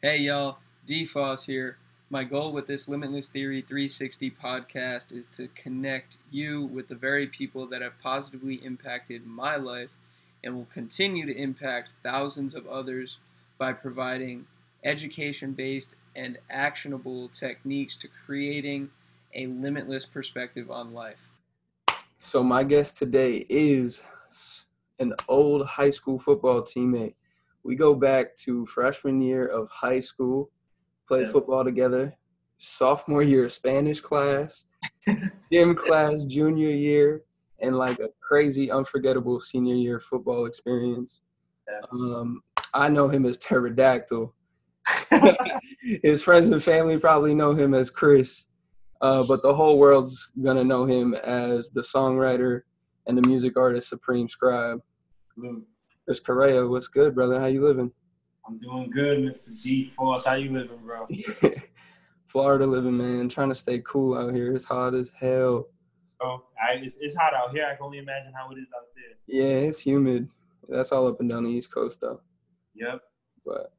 Hey y'all, DFoss here. My goal with this Limitless Theory 360 podcast is to connect you with the very people that have positively impacted my life and will continue to impact thousands of others by providing education based and actionable techniques to creating a limitless perspective on life. So, my guest today is an old high school football teammate. We go back to freshman year of high school, played Yeah. football together, sophomore year of Spanish class, gym class junior year, and like a crazy, unforgettable senior year football experience. Yeah. Um, I know him as Pterodactyl. His friends and family probably know him as Chris, uh, but the whole world's gonna know him as the songwriter and the music artist Supreme Scribe. Luke, Chris Correia, what's good, brother? How you living? I'm doing good, Mr. D Force. How you living, bro? Florida living, man. Trying to stay cool out here. It's hot as hell. Bro, I, it's, it's hot out here. I can only imagine how it is out there. Yeah, it's humid. That's all up and down the East Coast, though. Yep. But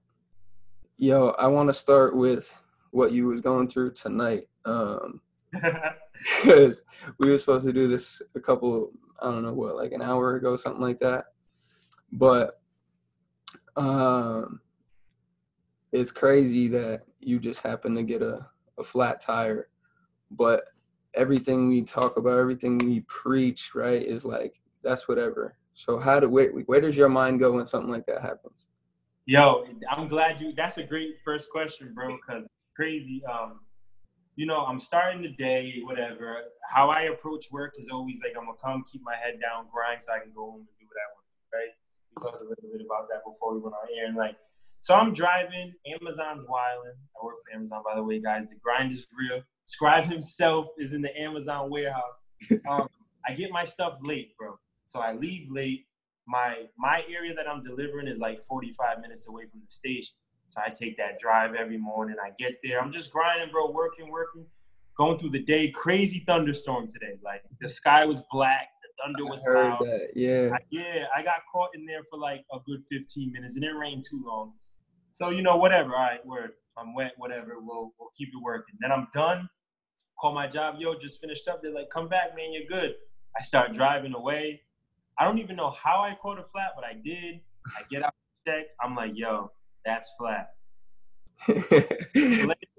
yo, I want to start with what you was going through tonight. Um, we were supposed to do this a couple, I don't know what, like an hour ago, something like that. But um, it's crazy that you just happen to get a, a flat tire. But everything we talk about, everything we preach, right, is like that's whatever. So how do where, where does your mind go when something like that happens? Yo, I'm glad you. That's a great first question, bro. Cause crazy. Um, you know, I'm starting the day, whatever. How I approach work is always like I'm gonna come, keep my head down, grind, so I can go home and do what I want. to, Right? We talked a little bit about that before we went on air, and like, so I'm driving. Amazon's wilding. I work for Amazon, by the way, guys. The grind is real. Scribe himself is in the Amazon warehouse. Um, I get my stuff late, bro. So I leave late my my area that I'm delivering is like 45 minutes away from the station. So I take that drive every morning. I get there. I'm just grinding, bro, working, working, going through the day. Crazy thunderstorm today. Like the sky was black, thunder was loud. that. Yeah. I, yeah, I got caught in there for like a good 15 minutes. And it didn't rain too long. So, you know, whatever. All right, word. I'm wet, whatever. We'll, we'll keep it working. Then I'm done. Call my job. Yo, just finished up. They're like, come back, man. You're good. I start driving away. I don't even know how I caught a flat, but I did. I get out, of the check. I'm like, yo, that's flat.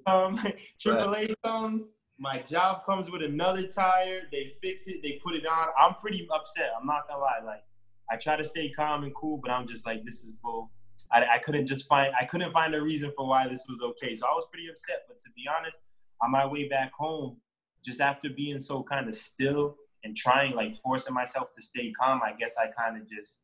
Come, AAA comes. My job comes with another tire. They fix it. They put it on. I'm pretty upset. I'm not gonna lie. Like, I try to stay calm and cool, but I'm just like, this is bull. I, I couldn't just find. I couldn't find a reason for why this was okay. So I was pretty upset. But to be honest, on my way back home, just after being so kind of still and trying, like forcing myself to stay calm, I guess I kind of just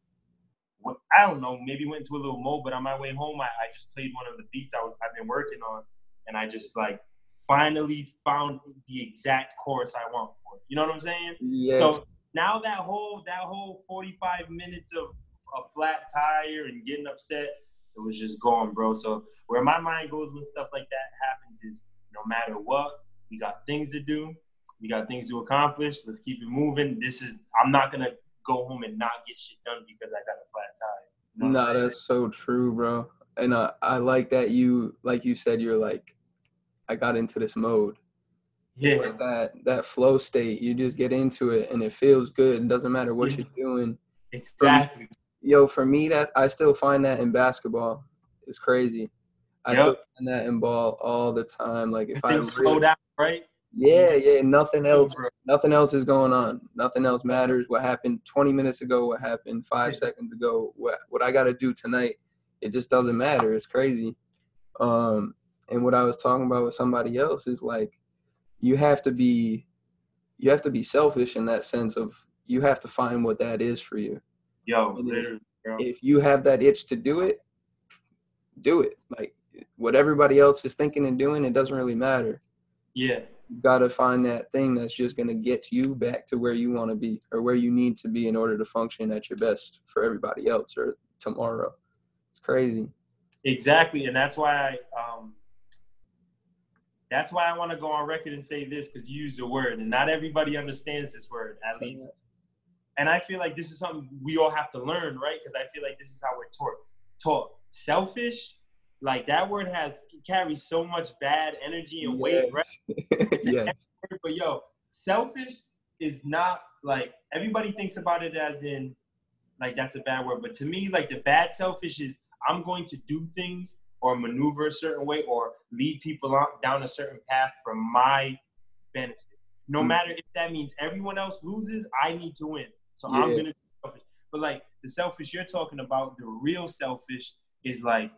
I don't know, maybe went into a little mode, but on my way home, I, I just played one of the beats I was I've been working on, and I just like finally found the exact chorus I want for it. You know what I'm saying? yes. So now that whole that whole 45 minutes of a flat tire and getting upset, it was just gone, bro. So where my mind goes when stuff like that happens is no matter what, we got things to do, we got things to accomplish. Let's keep it moving. This is I'm not gonna go home and not get shit done because I got a flat tire. You know I'm that's so true, bro. And uh, I like that you, like you said, you're like, I got into this mode. yeah, Like that that flow state. You just get into it, and it feels good. It doesn't matter what Yeah. you're doing. exactly. Yo, for me, that I still find that in basketball. It's crazy. I Yep. still find that in ball all the time. Like if I slow down, right? yeah, yeah, nothing else nothing else is going on. Nothing else matters. What happened 20 minutes ago, what happened five seconds ago, what what I got to do tonight, it just doesn't matter. It's crazy. Um, and what I was talking about with somebody else is like, you have to be, you have to be selfish in that sense of you have to find what that is for you. Yo, if- literally. If you have that itch to do it, do it. Like what everybody else is thinking and doing, it doesn't really matter Yeah. you got to find that thing that's just going to get you back to where you want to be or where you need to be in order to function at your best for everybody else or tomorrow. It's crazy. Exactly, and that's why I um, that's why I want to go on record and say this because you used the word, and not everybody understands this word at least. And I feel like this is something we all have to learn, right? Because I feel like this is how we're taught. Taught selfish like that word has carries so much bad energy and weight, right? It's yes. word, but yo, selfish is not like everybody thinks about it as in like that's a bad word. But to me, like the bad selfish is I'm going to do things or maneuver a certain way or lead people on, down a certain path for my benefit. No Mm. matter if that means everyone else loses, I need to win. So I'm gonna be selfish. But like the selfish you're talking about, the real selfish is like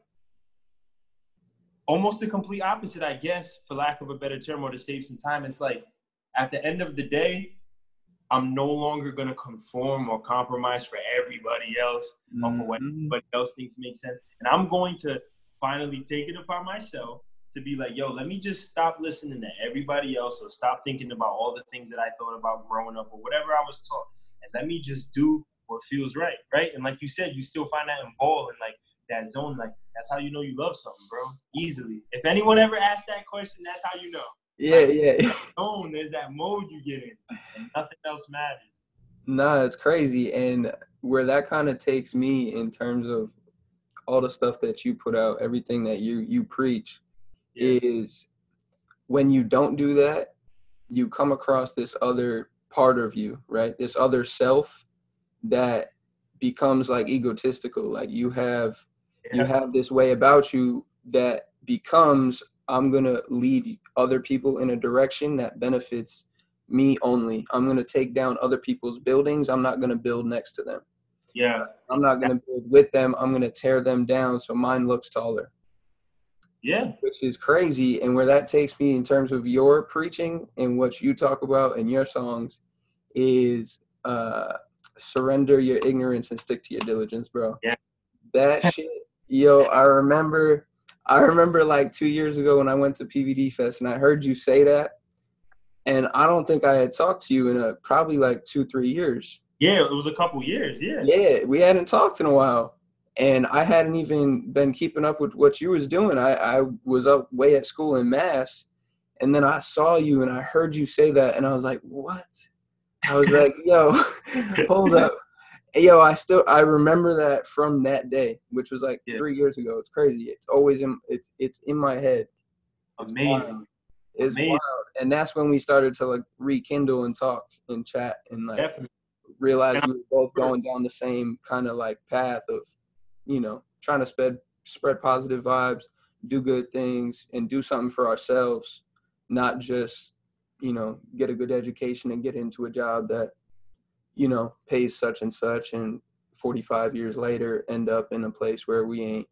almost the complete opposite, I guess, for lack of a better term, or to save some time. It's like at the end of the day, I'm no longer gonna conform or compromise for everybody else or for what Mhm. everybody else thinks makes sense. And I'm going to finally take it upon myself to be like, yo, let me just stop listening to everybody else or stop thinking about all the things that I thought about growing up or whatever I was taught. And let me just do what feels right, right? And like you said, you still find that in ball and like that zone, like that's how you know you love something, bro. Easily. If anyone ever asked that question, that's how you know. Yeah, yeah. Zone, there's that mode you get in, and nothing else matters. Nah, it's crazy. And where that kind of takes me in terms of all the stuff that you put out, everything that you you preach, Yeah. is when you don't do that, you come across this other part of you, right? This other self that becomes like egotistical. Like you have you have this way about you that becomes I'm going to lead other people in a direction that benefits me only. I'm going to take down other people's buildings. I'm not going to build next to them. Yeah. I'm not going to build with them. I'm going to tear them down so mine looks taller, Yeah. which is crazy. And where that takes me in terms of your preaching and what you talk about in your songs is uh, surrender your ignorance and stick to your diligence, bro. Yeah. That shit, yo, I remember. I remember like two years ago when I went to PVD Fest and I heard you say that, and I don't think I had talked to you in a, probably like two, three years. Yeah. It was a couple years. Yeah. Yeah, we hadn't talked in a while, and I hadn't even been keeping up with what you was doing. I, I was up way at school in Mass, and then I saw you and I heard you say that, and I was like, "What?" I was like, "Yo, hold up." Yo, I still I remember that from that day, which was like Yeah. three years ago. It's crazy. It's always in it's it's in my head. It's Amazing. wild. It's Amazing. wild, and that's when we started to like rekindle and talk and chat and like Definitely. Realized we were both going down the same kind of like path of, you know, trying to spread spread positive vibes, do good things, and do something for ourselves, not just, you know, get a good education and get into a job that, you know, pays such and such, and 45 years later end up in a place where we ain't.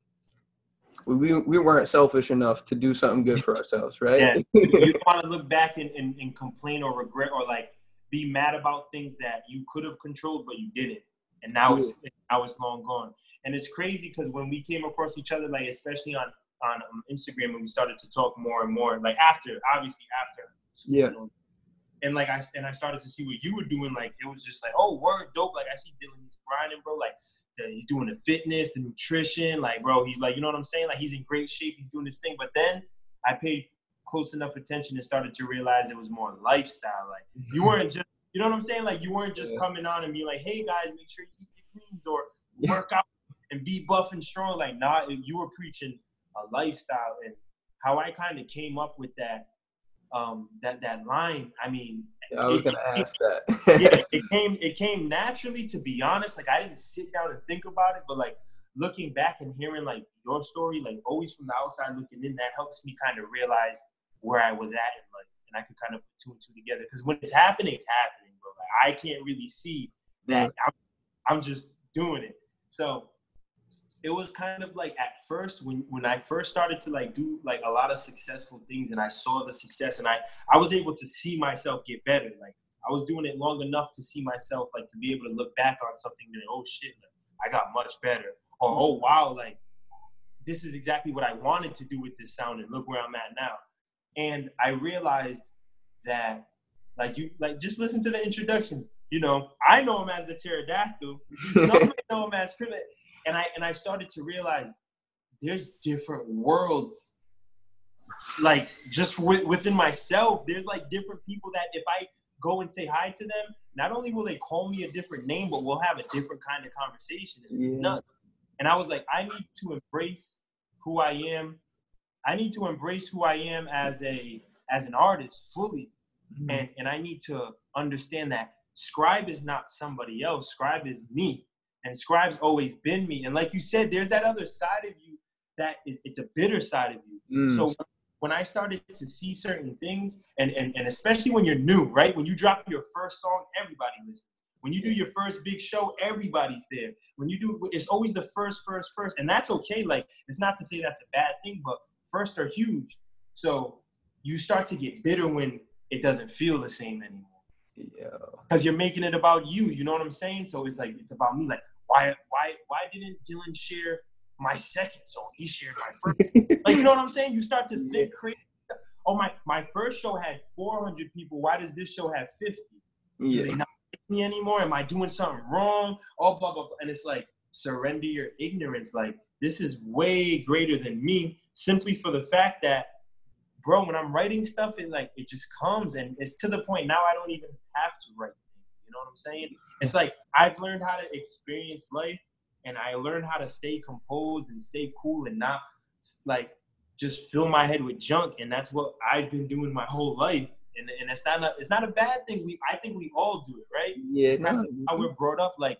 We, we, we weren't selfish enough to do something good for ourselves, right? Yeah. you don't want to look back and, and, and complain or regret or like be mad about things that you could have controlled but you didn't. And now it's now it's long gone. And it's crazy because when we came across each other like especially on on um, instagram and we started to talk more and more like after obviously after. Yeah. and like i and i started to see what you were doing like it was just like oh word dope. Like i see dylan he's grinding bro. Like the, he's doing the fitness the nutrition. Like bro he's like you know what i'm saying? Like he's in great shape. He's doing this thing. But then i paid close enough attention and started to realize it was more lifestyle. Like you weren't just, you know what I'm saying? Like you weren't just Yeah. coming on and being like, "Hey guys, make sure you eat your greens or Yeah. work out and be buff and strong." Like, nah, you were preaching a lifestyle, and how I kind of came up with that, um, that that line. I mean, I was it- gonna it- ask that. yeah, it came it came naturally to be honest. Like I didn't sit down and think about it, but like looking back and hearing like your story, like always from the outside looking in, that helps me kind of realize where I was at in life, and I could kind of put two and two together. Because when it's happening, it's happening, bro. Like I can't really see that. I'm, I'm just doing it. So it was kind of like at first when when I first started to like do like a lot of successful things, and I saw the success, and I I was able to see myself get better. Like I was doing it long enough to see myself like to be able to look back on something and oh shit, like, I got much better. Or oh wow, like this is exactly what I wanted to do with this sound, and look where I'm at now. And I realized that like you like just listen to the introduction. You know, I know him as the pterodactyl. Some know him as Krillin. And I and I started to realize there's different worlds like just wi- within myself there's like different people that if i go and say hi to them not only will they call me a different name but we'll have a different kind of conversation it's Yeah. nuts and i was like i need to embrace who I am. I need to embrace who I am as a as an artist fully, mm-hmm. and and I need to understand that Scribe is not somebody else. Scribe is me, and Scribe's always been me. And like you said, there's that other side of you that is it's a bitter side of you. Mm. So when I started to see certain things, and, and and especially when you're new, right? When you drop your first song, everybody listens. When you do your first big show, everybody's there. When you do, it's always the first, first, first, and that's okay. Like it's not to say that's a bad thing, but first are huge. So you start to get bitter when it doesn't feel the same anymore. Yeah. Because you're making it about you. You know what I'm saying? So it's like it's about me. Like why, why, why didn't Dylan share my second song? He shared my first. like you know what I'm saying? You start to think crazy. Oh my, my first show had 400 people. Why does this show have 50? Yeah. Do they not like me anymore? Am I doing something wrong? Oh, blah blah blah. And it's like surrender your ignorance. Like this is way greater than me. Simply for the fact that bro, when I'm writing stuff, it like it just comes and it's to the point now I don't even have to write things. You know what I'm saying? It's like I've learned how to experience life and I learned how to stay composed and stay cool and not like just fill my head with junk. And that's what I've been doing my whole life. And, and it's not a, it's not a bad thing. We I think we all do it, right? Yeah. It's not how we're brought up. Like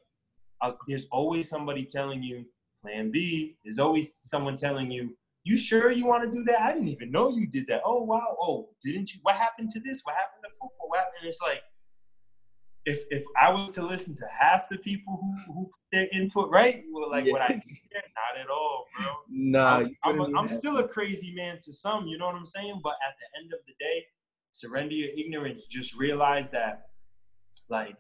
uh, there's always somebody telling you Plan B. There's always someone telling you you sure you want to do that? I didn't even know you did that. Oh wow. Oh, didn't you? What happened to this? What happened to football? What happened? And it's like, if if I was to listen to half the people who who put their input right, well, like yeah. what I not at all, bro. Nah, I'm, I'm, a, I'm still a crazy man to some. You know what I'm saying? But at the end of the day, surrender your ignorance. Just realize that, like,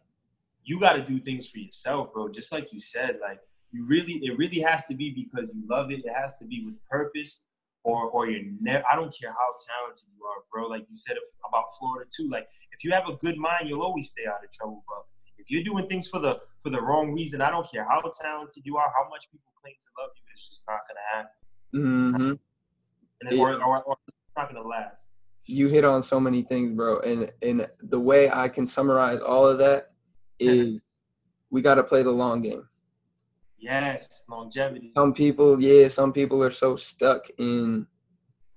you got to do things for yourself, bro. Just like you said, like you really it really has to be because you love it. It has to be with purpose, or or you're never. I don't care how talented you are, bro. Like you said about Florida too. Like if you have a good mind, you'll always stay out of trouble. But if you're doing things for the for the wrong reason, I don't care how talented you are, how much people claim to love you, it's just not gonna happen. Mm-hmm. And then, or, or, or it's not gonna last. You hit on so many things, bro, and and the way I can summarize all of that is we got to play the long game. Yes, longevity. Some people, yeah, some people are so stuck in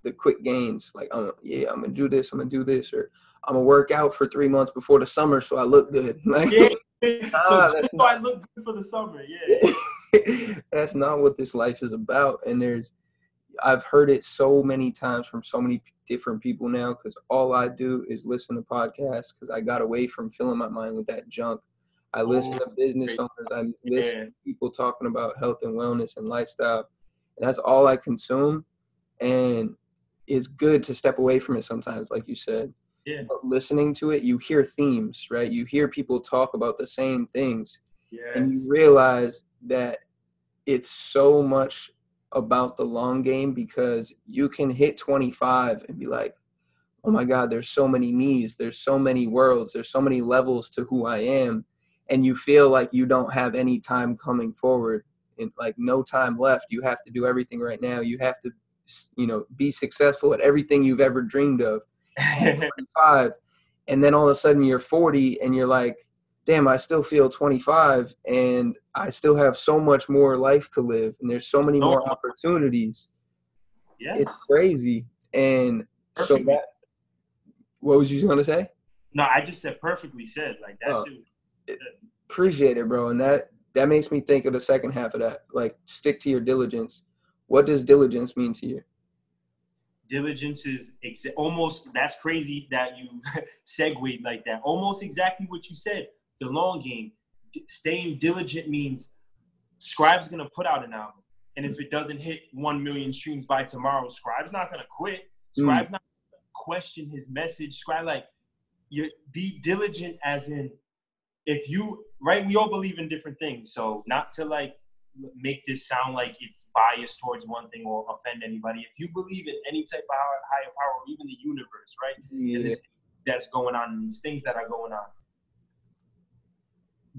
the quick gains. Like, I'm, yeah, I'm gonna do this, I'm gonna do this, or I'm gonna work out for three months before the summer so I look good. Like, yeah, so, so not, I look good for the summer. Yeah, that's not what this life is about. And there's, I've heard it so many times from so many different people now because all I do is listen to podcasts because I got away from filling my mind with that junk I oh, listen to business owners. I listen yeah. to people talking about health and wellness and lifestyle. And that's all I consume. And it's good to step away from it sometimes, like you said. Yeah. But listening to it, you hear themes, right? You hear people talk about the same things. Yes. And you realize that it's so much about the long game because you can hit 25 and be like, oh my God, there's so many needs, there's so many worlds, there's so many levels to who I am and you feel like you don't have any time coming forward and like no time left you have to do everything right now you have to you know be successful at everything you've ever dreamed of. Five and then all of a sudden you're 40 and you're like damn i still feel 25 and i still have so much more life to live and there's so many more opportunities. Yeah. It's crazy and Perfect. so that what was you going to say? No i just said perfectly said like that oh. Appreciate it, bro. And that that makes me think of the second half of that. Like, stick to your diligence. What does diligence mean to you? Diligence is ex- almost that's crazy that you segued like that. Almost exactly what you said. The long game. D- staying diligent means Scribe's gonna put out an album, and if it doesn't hit one million streams by tomorrow, Scribe's not gonna quit. Mm. Scribe's mm. not question his message. Scribe like you be diligent as in if you right, we all believe in different things. So not to like make this sound like it's biased towards one thing or offend anybody. If you believe in any type of higher power, or even the universe, right? Yeah. And this that's going on, and these things that are going on.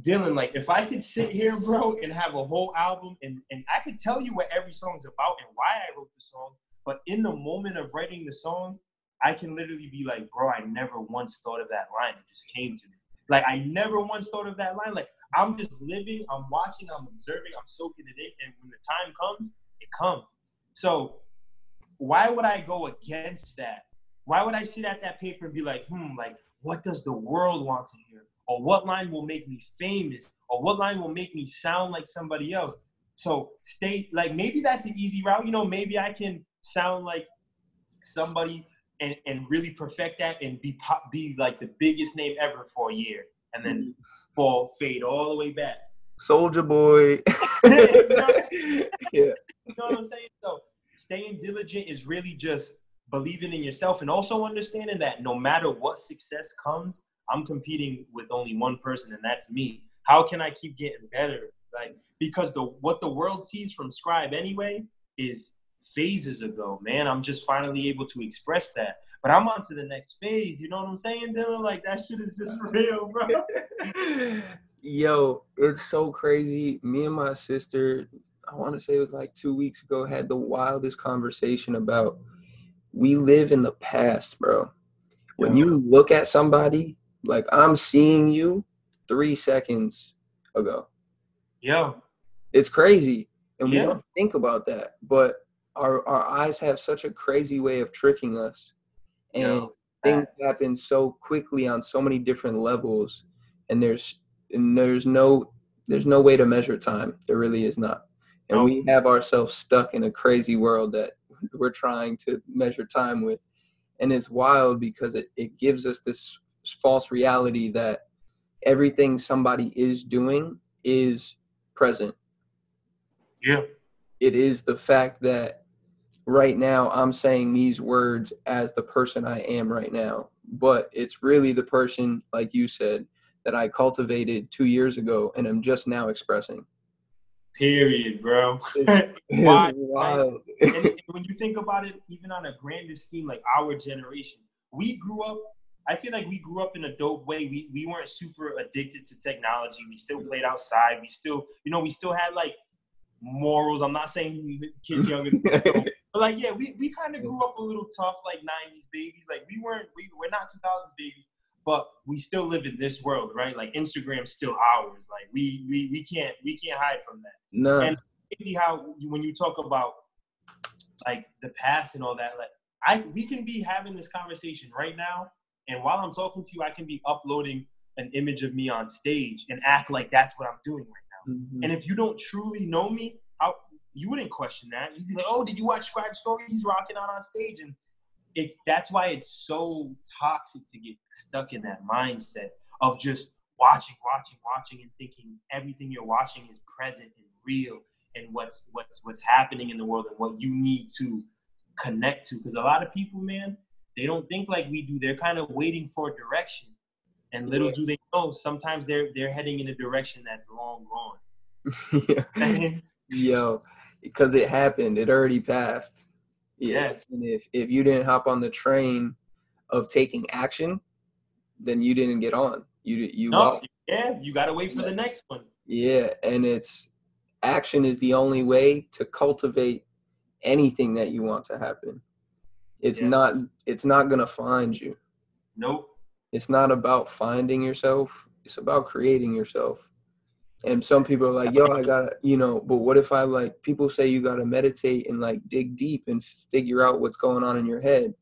Dylan, like if I could sit here, bro, and have a whole album and, and I could tell you what every song is about and why I wrote the song, but in the moment of writing the songs, I can literally be like, bro, I never once thought of that line. It just came to me. Like I never once thought of that line. Like I'm just living, I'm watching, I'm observing, I'm soaking it in, and when the time comes, it comes. So why would I go against that? Why would I sit at that paper and be like, hmm, like, what does the world want to hear? Or what line will make me famous? Or what line will make me sound like somebody else? So stay like maybe that's an easy route. You know, maybe I can sound like somebody and, and really perfect that and be pop, be like the biggest name ever for a year and then mm-hmm. fall fade all the way back. Soldier boy. you, know yeah. you know what I'm saying? So staying diligent is really just believing in yourself and also understanding that no matter what success comes, I'm competing with only one person and that's me. How can I keep getting better? Like because the what the world sees from Scribe anyway is phases ago, man. I'm just finally able to express that. But I'm on to the next phase. You know what I'm saying, Dylan? Like that shit is just real, bro. Yo, it's so crazy. Me and my sister, I want to say it was like two weeks ago, had the wildest conversation about we live in the past, bro. When you look at somebody, like I'm seeing you three seconds ago. Yeah. It's crazy. And yeah. we don't think about that. But our our eyes have such a crazy way of tricking us. And things happen so quickly on so many different levels. And there's and there's no there's no way to measure time. There really is not. And we have ourselves stuck in a crazy world that we're trying to measure time with. And it's wild because it, it gives us this false reality that everything somebody is doing is present. Yeah. It is the fact that right now I'm saying these words as the person I am right now, but it's really the person, like you said, that I cultivated two years ago and I'm just now expressing. Period, bro. Why? wild. and, when you think about it, even on a grander scheme, like our generation, we grew up I feel like we grew up in a dope way. We we weren't super addicted to technology. We still played outside. We still, you know, we still had like morals. I'm not saying kids younger, than but like yeah, we, we kind of grew up a little tough, like '90s babies. Like we weren't, we we're not 2000s babies, but we still live in this world, right? Like Instagram's still ours. Like we we we can't we can't hide from that. No. And crazy how when you talk about like the past and all that, like I we can be having this conversation right now and while I'm talking to you, I can be uploading an image of me on stage and act like that's what I'm doing right now. Mm-hmm. And if you don't truly know me, how you wouldn't question that. You'd be like, "Oh, did you watch Scribe Story? He's rocking out on stage." And it's that's why it's so toxic to get stuck in that mindset of just watching, watching, watching, and thinking everything you're watching is present and real, and what's what's what's happening in the world and what you need to connect to. Because a lot of people, man, they don't think like we do. They're kind of waiting for direction. And little yeah. do they know, sometimes they're they're heading in a direction that's long gone. Yo, because it happened. It already passed. Yeah. Yes. And if, if you didn't hop on the train of taking action, then you didn't get on. You you no, yeah, you gotta wait for the next one. Yeah, and it's action is the only way to cultivate anything that you want to happen. It's yes. not it's not gonna find you. Nope. It's not about finding yourself. It's about creating yourself. And some people are like, yo, I gotta, you know, but what if I like people say you gotta meditate and like dig deep and figure out what's going on in your head?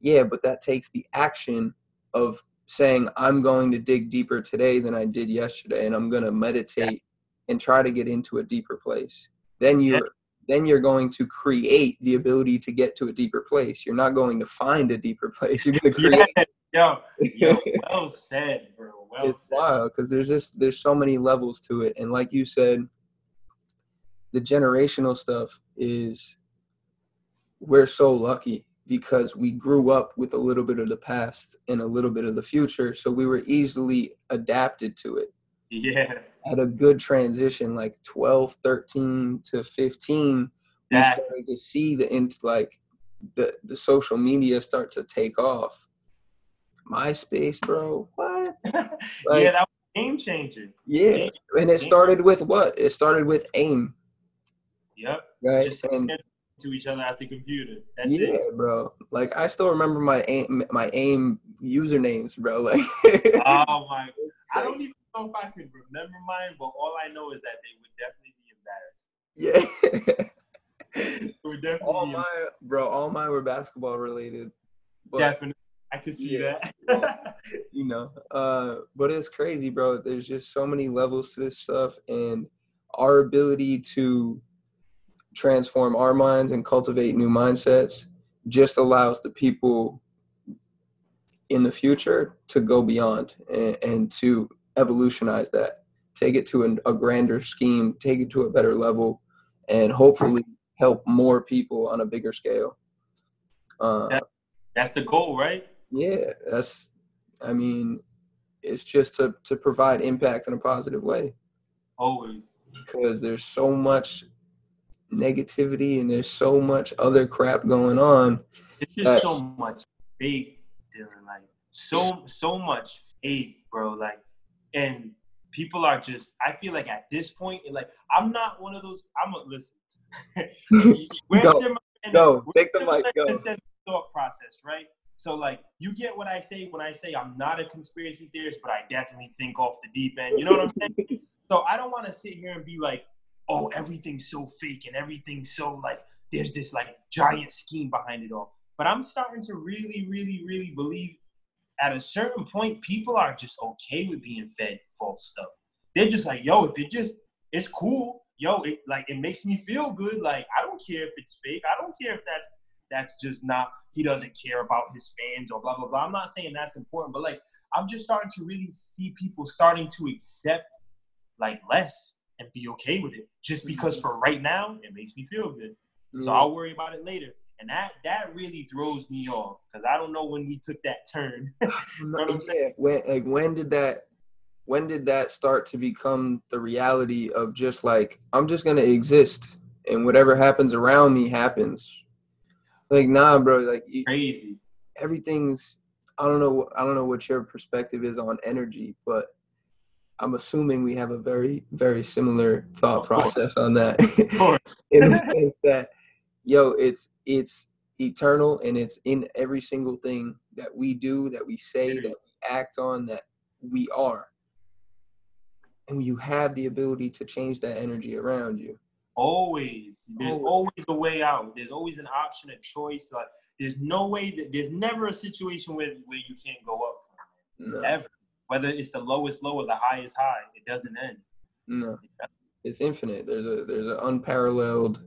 Yeah, but that takes the action of saying, I'm going to dig deeper today than I did yesterday, and I'm gonna meditate and try to get into a deeper place. Then you're then you're going to create the ability to get to a deeper place. You're not going to find a deeper place. You're going to create. Yeah. Yo, yo, well said, bro. Well it's said. wild because there's just there's so many levels to it, and like you said, the generational stuff is we're so lucky because we grew up with a little bit of the past and a little bit of the future, so we were easily adapted to it. Yeah. At a good transition, like 12, 13 to 15, we started to see the like the the social media start to take off. MySpace, bro. What? Like, yeah, that was game changer. Yeah. Game and it started with what? It started with AIM. Yep. Right. Just and, to each other at the computer. That's yeah, it. bro. Like I still remember my aim my aim usernames, bro. Like Oh my I don't even know if I could remember mine, but all I know is that they would definitely be embarrassed. Yeah. We definitely. all my bro, all mine were basketball related. But, definitely, I can see yeah, that. you know, uh, but it's crazy, bro. There's just so many levels to this stuff, and our ability to transform our minds and cultivate new mindsets just allows the people in the future to go beyond and, and to evolutionize that take it to a, a grander scheme take it to a better level and hopefully help more people on a bigger scale uh, that, that's the goal right yeah that's i mean it's just to to provide impact in a positive way always because there's so much negativity and there's so much other crap going on it's just so much fake Dylan. Like so so much hate, bro. Like and people are just I feel like at this point, like I'm not one of those I'm a listen. go, go. take the mic, go. Thought process, right? So like you get what I say when I say I'm not a conspiracy theorist, but I definitely think off the deep end. You know what I'm saying? so I don't want to sit here and be like, oh, everything's so fake and everything's so like there's this like giant scheme behind it all. But I'm starting to really, really, really believe at a certain point, people are just okay with being fed false stuff. They're just like, yo, if it just, it's cool. Yo, it like it makes me feel good. Like I don't care if it's fake. I don't care if that's that's just not. He doesn't care about his fans or blah blah blah. I'm not saying that's important, but like I'm just starting to really see people starting to accept like less and be okay with it, just because mm-hmm. for right now it makes me feel good. So I'll worry about it later and that that really throws me off because I don't know when we took that turn. yeah. When like when did that when did that start to become the reality of just like I'm just gonna exist and whatever happens around me happens. Like nah, bro. Like crazy. Everything's. I don't know. I don't know what your perspective is on energy, but I'm assuming we have a very, very similar thought process on that. Of course. in the sense that yo, it's it's eternal and it's in every single thing that we do, that we say, that we act on, that we are. And you have the ability to change that energy around you. Always. There's always, always a way out. There's always an option, a choice. Like there's no way that there's never a situation where, where you can't go up no. Ever. Whether it's the lowest low or the highest high, it doesn't end. No. It's infinite. There's a there's an unparalleled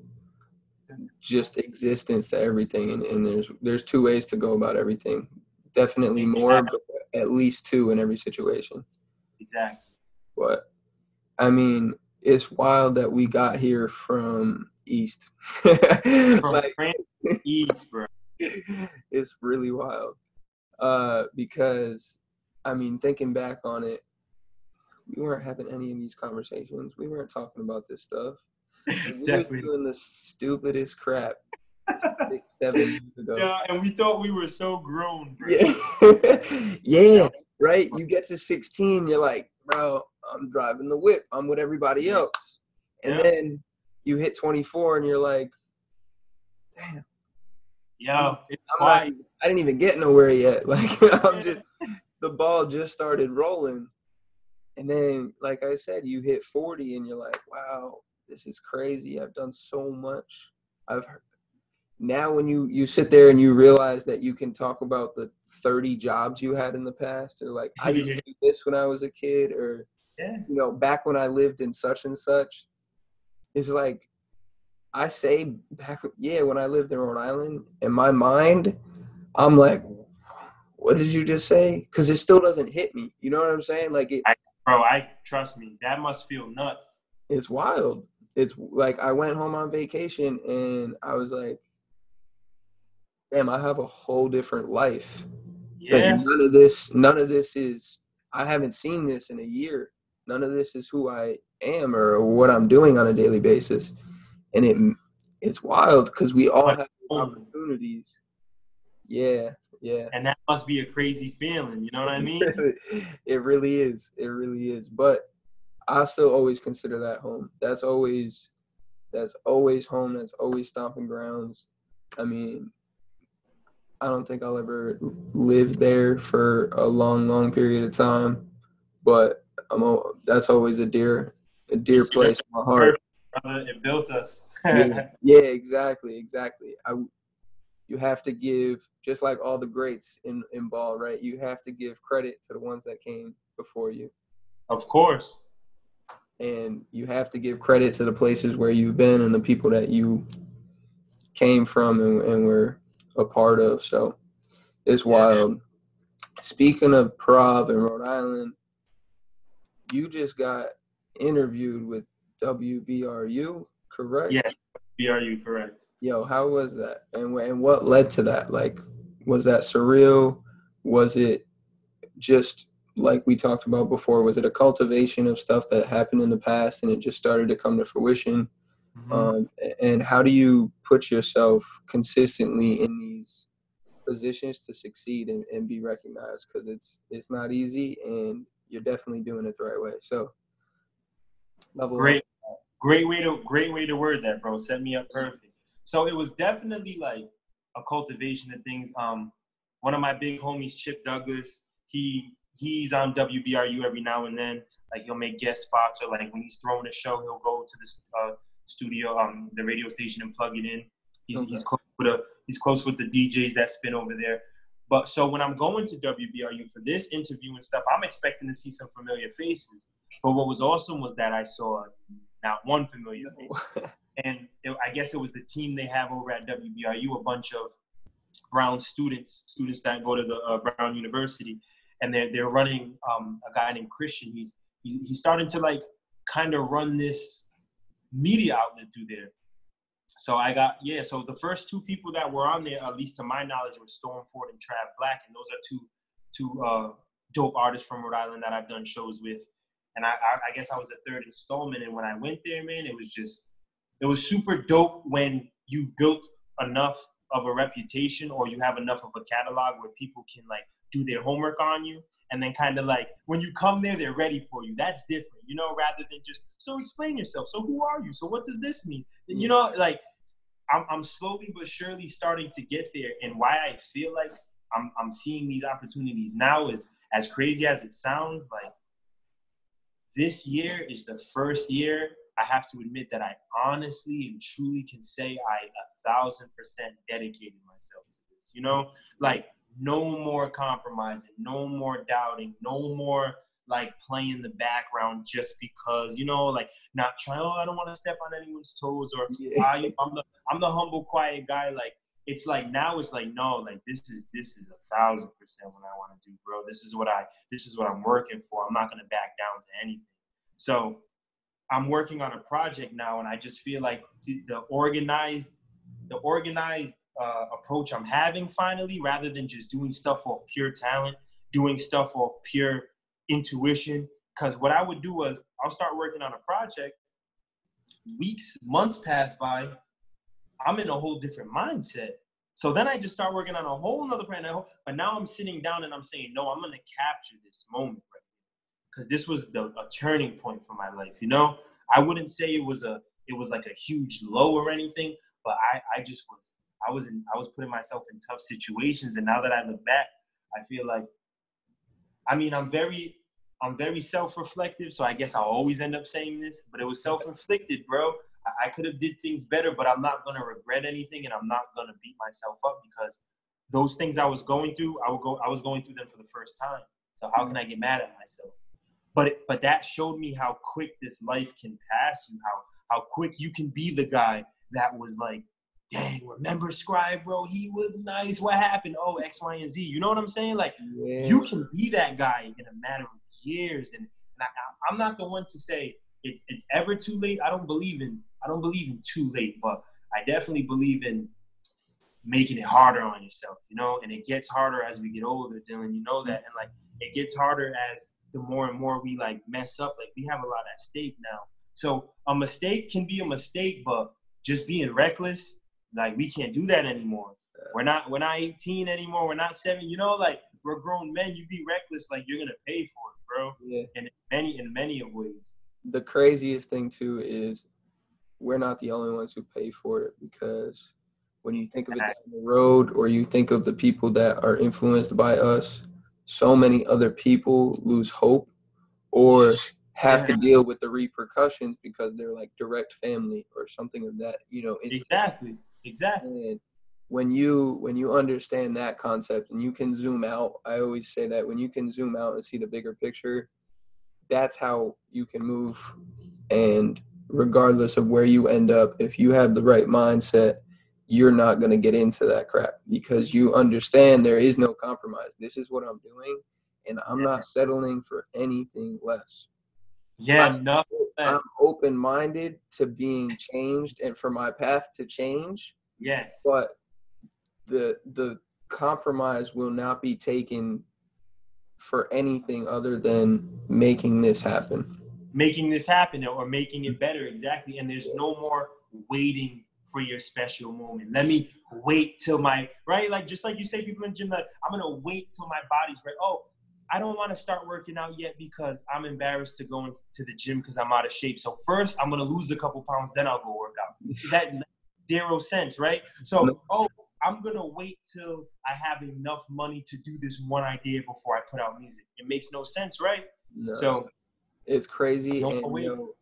just existence to everything and, and there's there's two ways to go about everything definitely more but at least two in every situation exactly but i mean it's wild that we got here from east from like, east bro it's really wild uh because i mean thinking back on it we weren't having any of these conversations we weren't talking about this stuff Definitely doing the stupidest crap. Six, seven years ago. Yeah, and we thought we were so grown. Bro. Yeah, yeah, right. You get to 16, you're like, bro, I'm driving the whip. I'm with everybody else. And yeah. then you hit 24, and you're like, damn. Yeah, not, I didn't even get nowhere yet. Like I'm just the ball just started rolling. And then, like I said, you hit 40 and you're like, wow, this is crazy. I've done so much. I've heard. now when you you sit there and you realize that you can talk about the 30 jobs you had in the past or like I used to do this when I was a kid or yeah. you know back when I lived in such and such it's like I say back yeah when I lived in Rhode Island in my mind I'm like what did you just say cuz it still doesn't hit me you know what I'm saying like it I, bro I trust me that must feel nuts it's wild it's like I went home on vacation and I was like, damn, I have a whole different life. Yeah. None of this, none of this is. I haven't seen this in a year. None of this is who I am or what I'm doing on a daily basis, and it it's wild because we all have opportunities. Yeah, yeah. And that must be a crazy feeling. You know what I mean? it really is. It really is. But I still always consider that home. That's always that's always home. That's always stomping grounds. I mean, I don't think I'll ever live there for a long, long period of time, but I'm that's always a dear a dear place in my heart. It built us. yeah, yeah, exactly, exactly. I, you have to give just like all the greats in in ball, right? You have to give credit to the ones that came before you. Of course. And you have to give credit to the places where you've been and the people that you came from and, and were a part of. So it's wild. Speaking of Prov in Rhode Island, you just got interviewed with WBRU, correct? Yeah, BRU, correct. Yo, how was that? And and what led to that? Like, was that surreal? Was it just like we talked about before? Was it a cultivation of stuff that happened in the past and it just started to come to fruition? Mm-hmm. Um, and how do you put yourself consistently in these positions to succeed and, and be recognized? Because it's it's not easy, and you're definitely doing it the right way. So, level great, up. great way to great way to word that, bro. Set me up perfect. So it was definitely like a cultivation of things. Um, one of my big homies, Chip Douglas, he he's on WBRU every now and then. Like he'll make guest spots, or like when he's throwing a show, he'll go to the uh, studio, um, the radio station, and plug it in. He's, okay. he's close with a, he's close with the DJs that spin over there. But so when I'm going to WBRU for this interview and stuff, I'm expecting to see some familiar faces. But what was awesome was that I saw not one familiar face. and it, I guess it was the team they have over at WBRU, a bunch of Brown students, students that go to the uh, Brown University, and they're they're running um, a guy named Christian. He's he's he's starting to like kind of run this media outlet through there. So I got yeah. So the first two people that were on there, at least to my knowledge, were Storm Ford and Trav Black, and those are two two uh, dope artists from Rhode Island that I've done shows with. And I, I, I guess I was a third installment. And when I went there, man, it was just it was super dope when you've built enough of a reputation or you have enough of a catalog where people can like do their homework on you and then kind of like when you come there they're ready for you that's different you know rather than just so explain yourself so who are you so what does this mean you know like I'm, I'm slowly but surely starting to get there and why i feel like I'm, I'm seeing these opportunities now is as crazy as it sounds like this year is the first year i have to admit that i honestly and truly can say i a thousand percent dedicated myself to this you know like no more compromising, no more doubting, no more like playing the background just because you know, like not trying. Oh, I don't want to step on anyone's toes, or yeah. I, I'm the I'm the humble, quiet guy. Like it's like now it's like no, like this is this is a thousand percent what I want to do, bro. This is what I this is what I'm working for. I'm not gonna back down to anything. So I'm working on a project now, and I just feel like the, organized the organized uh, approach I'm having finally, rather than just doing stuff off pure talent, doing stuff off pure intuition. Because what I would do was I'll start working on a project. Weeks, months pass by. I'm in a whole different mindset. So then I just start working on a whole nother plan. But now I'm sitting down and I'm saying, no, I'm gonna capture this moment right because this was the a turning point for my life. You know, I wouldn't say it was a it was like a huge low or anything, but I I just was I was in, I was putting myself in tough situations, and now that I look back, I feel like, I mean, I'm very, I'm very self-reflective, so I guess I'll always end up saying this, but it was self-inflicted, bro. I, could have did things better, but I'm not gonna regret anything, and I'm not gonna beat myself up because those things I was going through, I would go, I was going through them for the first time. So how can I get mad at myself? But but that showed me how quick this life can pass you, how how quick you can be the guy that was like dang, remember Scribe, bro? He was nice. What happened? Oh, X, Y, and Z. You know what I'm saying? Like, yeah. you can be that guy in a matter of years. And, and I, am not the one to say it's it's ever too late. I don't believe in I don't believe in too late, but I definitely believe in making it harder on yourself. You know, and it gets harder as we get older, Dylan. You know that, and like it gets harder as the more and more we like mess up. Like we have a lot at stake now. So a mistake can be a mistake, but just being reckless like we can't do that anymore. We're not we're not 18 anymore. We're not seven. You know, like we're grown men. You be reckless, like you're gonna pay for it, bro. Yeah. And in many in many of ways. The craziest thing too is we're not the only ones who pay for it because when you think of it down the road or you think of the people that are influenced by us, so many other people lose hope or have Yeah. to deal with the repercussions because they're like direct family or something of that, you know, Exactly. Exactly. and when you when you understand that concept and you can zoom out, I always say that when you can zoom out and see the bigger picture, that's how you can move. And regardless of where you end up, if you have the right mindset, you're not going to get into that crap because you understand there is no compromise. This is what I'm doing, and I'm not settling for anything less. Yeah, I'm- nothing I'm open minded to being changed and for my path to change Yes. but the the compromise will not be taken for anything other than making this happen. making this happen or making it better exactly. And there's no more waiting for your special moment. Let me wait till my right? Like just like you say people in the gym like i'm gonna wait till my body's right oh i don't want to start working out yet because i'm embarrassed to go into the gym because i'm out of shape. So first i'm gonna lose a couple pounds then i'll go work out. That zero sense right? So oh i'm gonna wait till i have enough money to do this one idea before i put out music. It makes no sense right? No, so it's crazy, and you, know,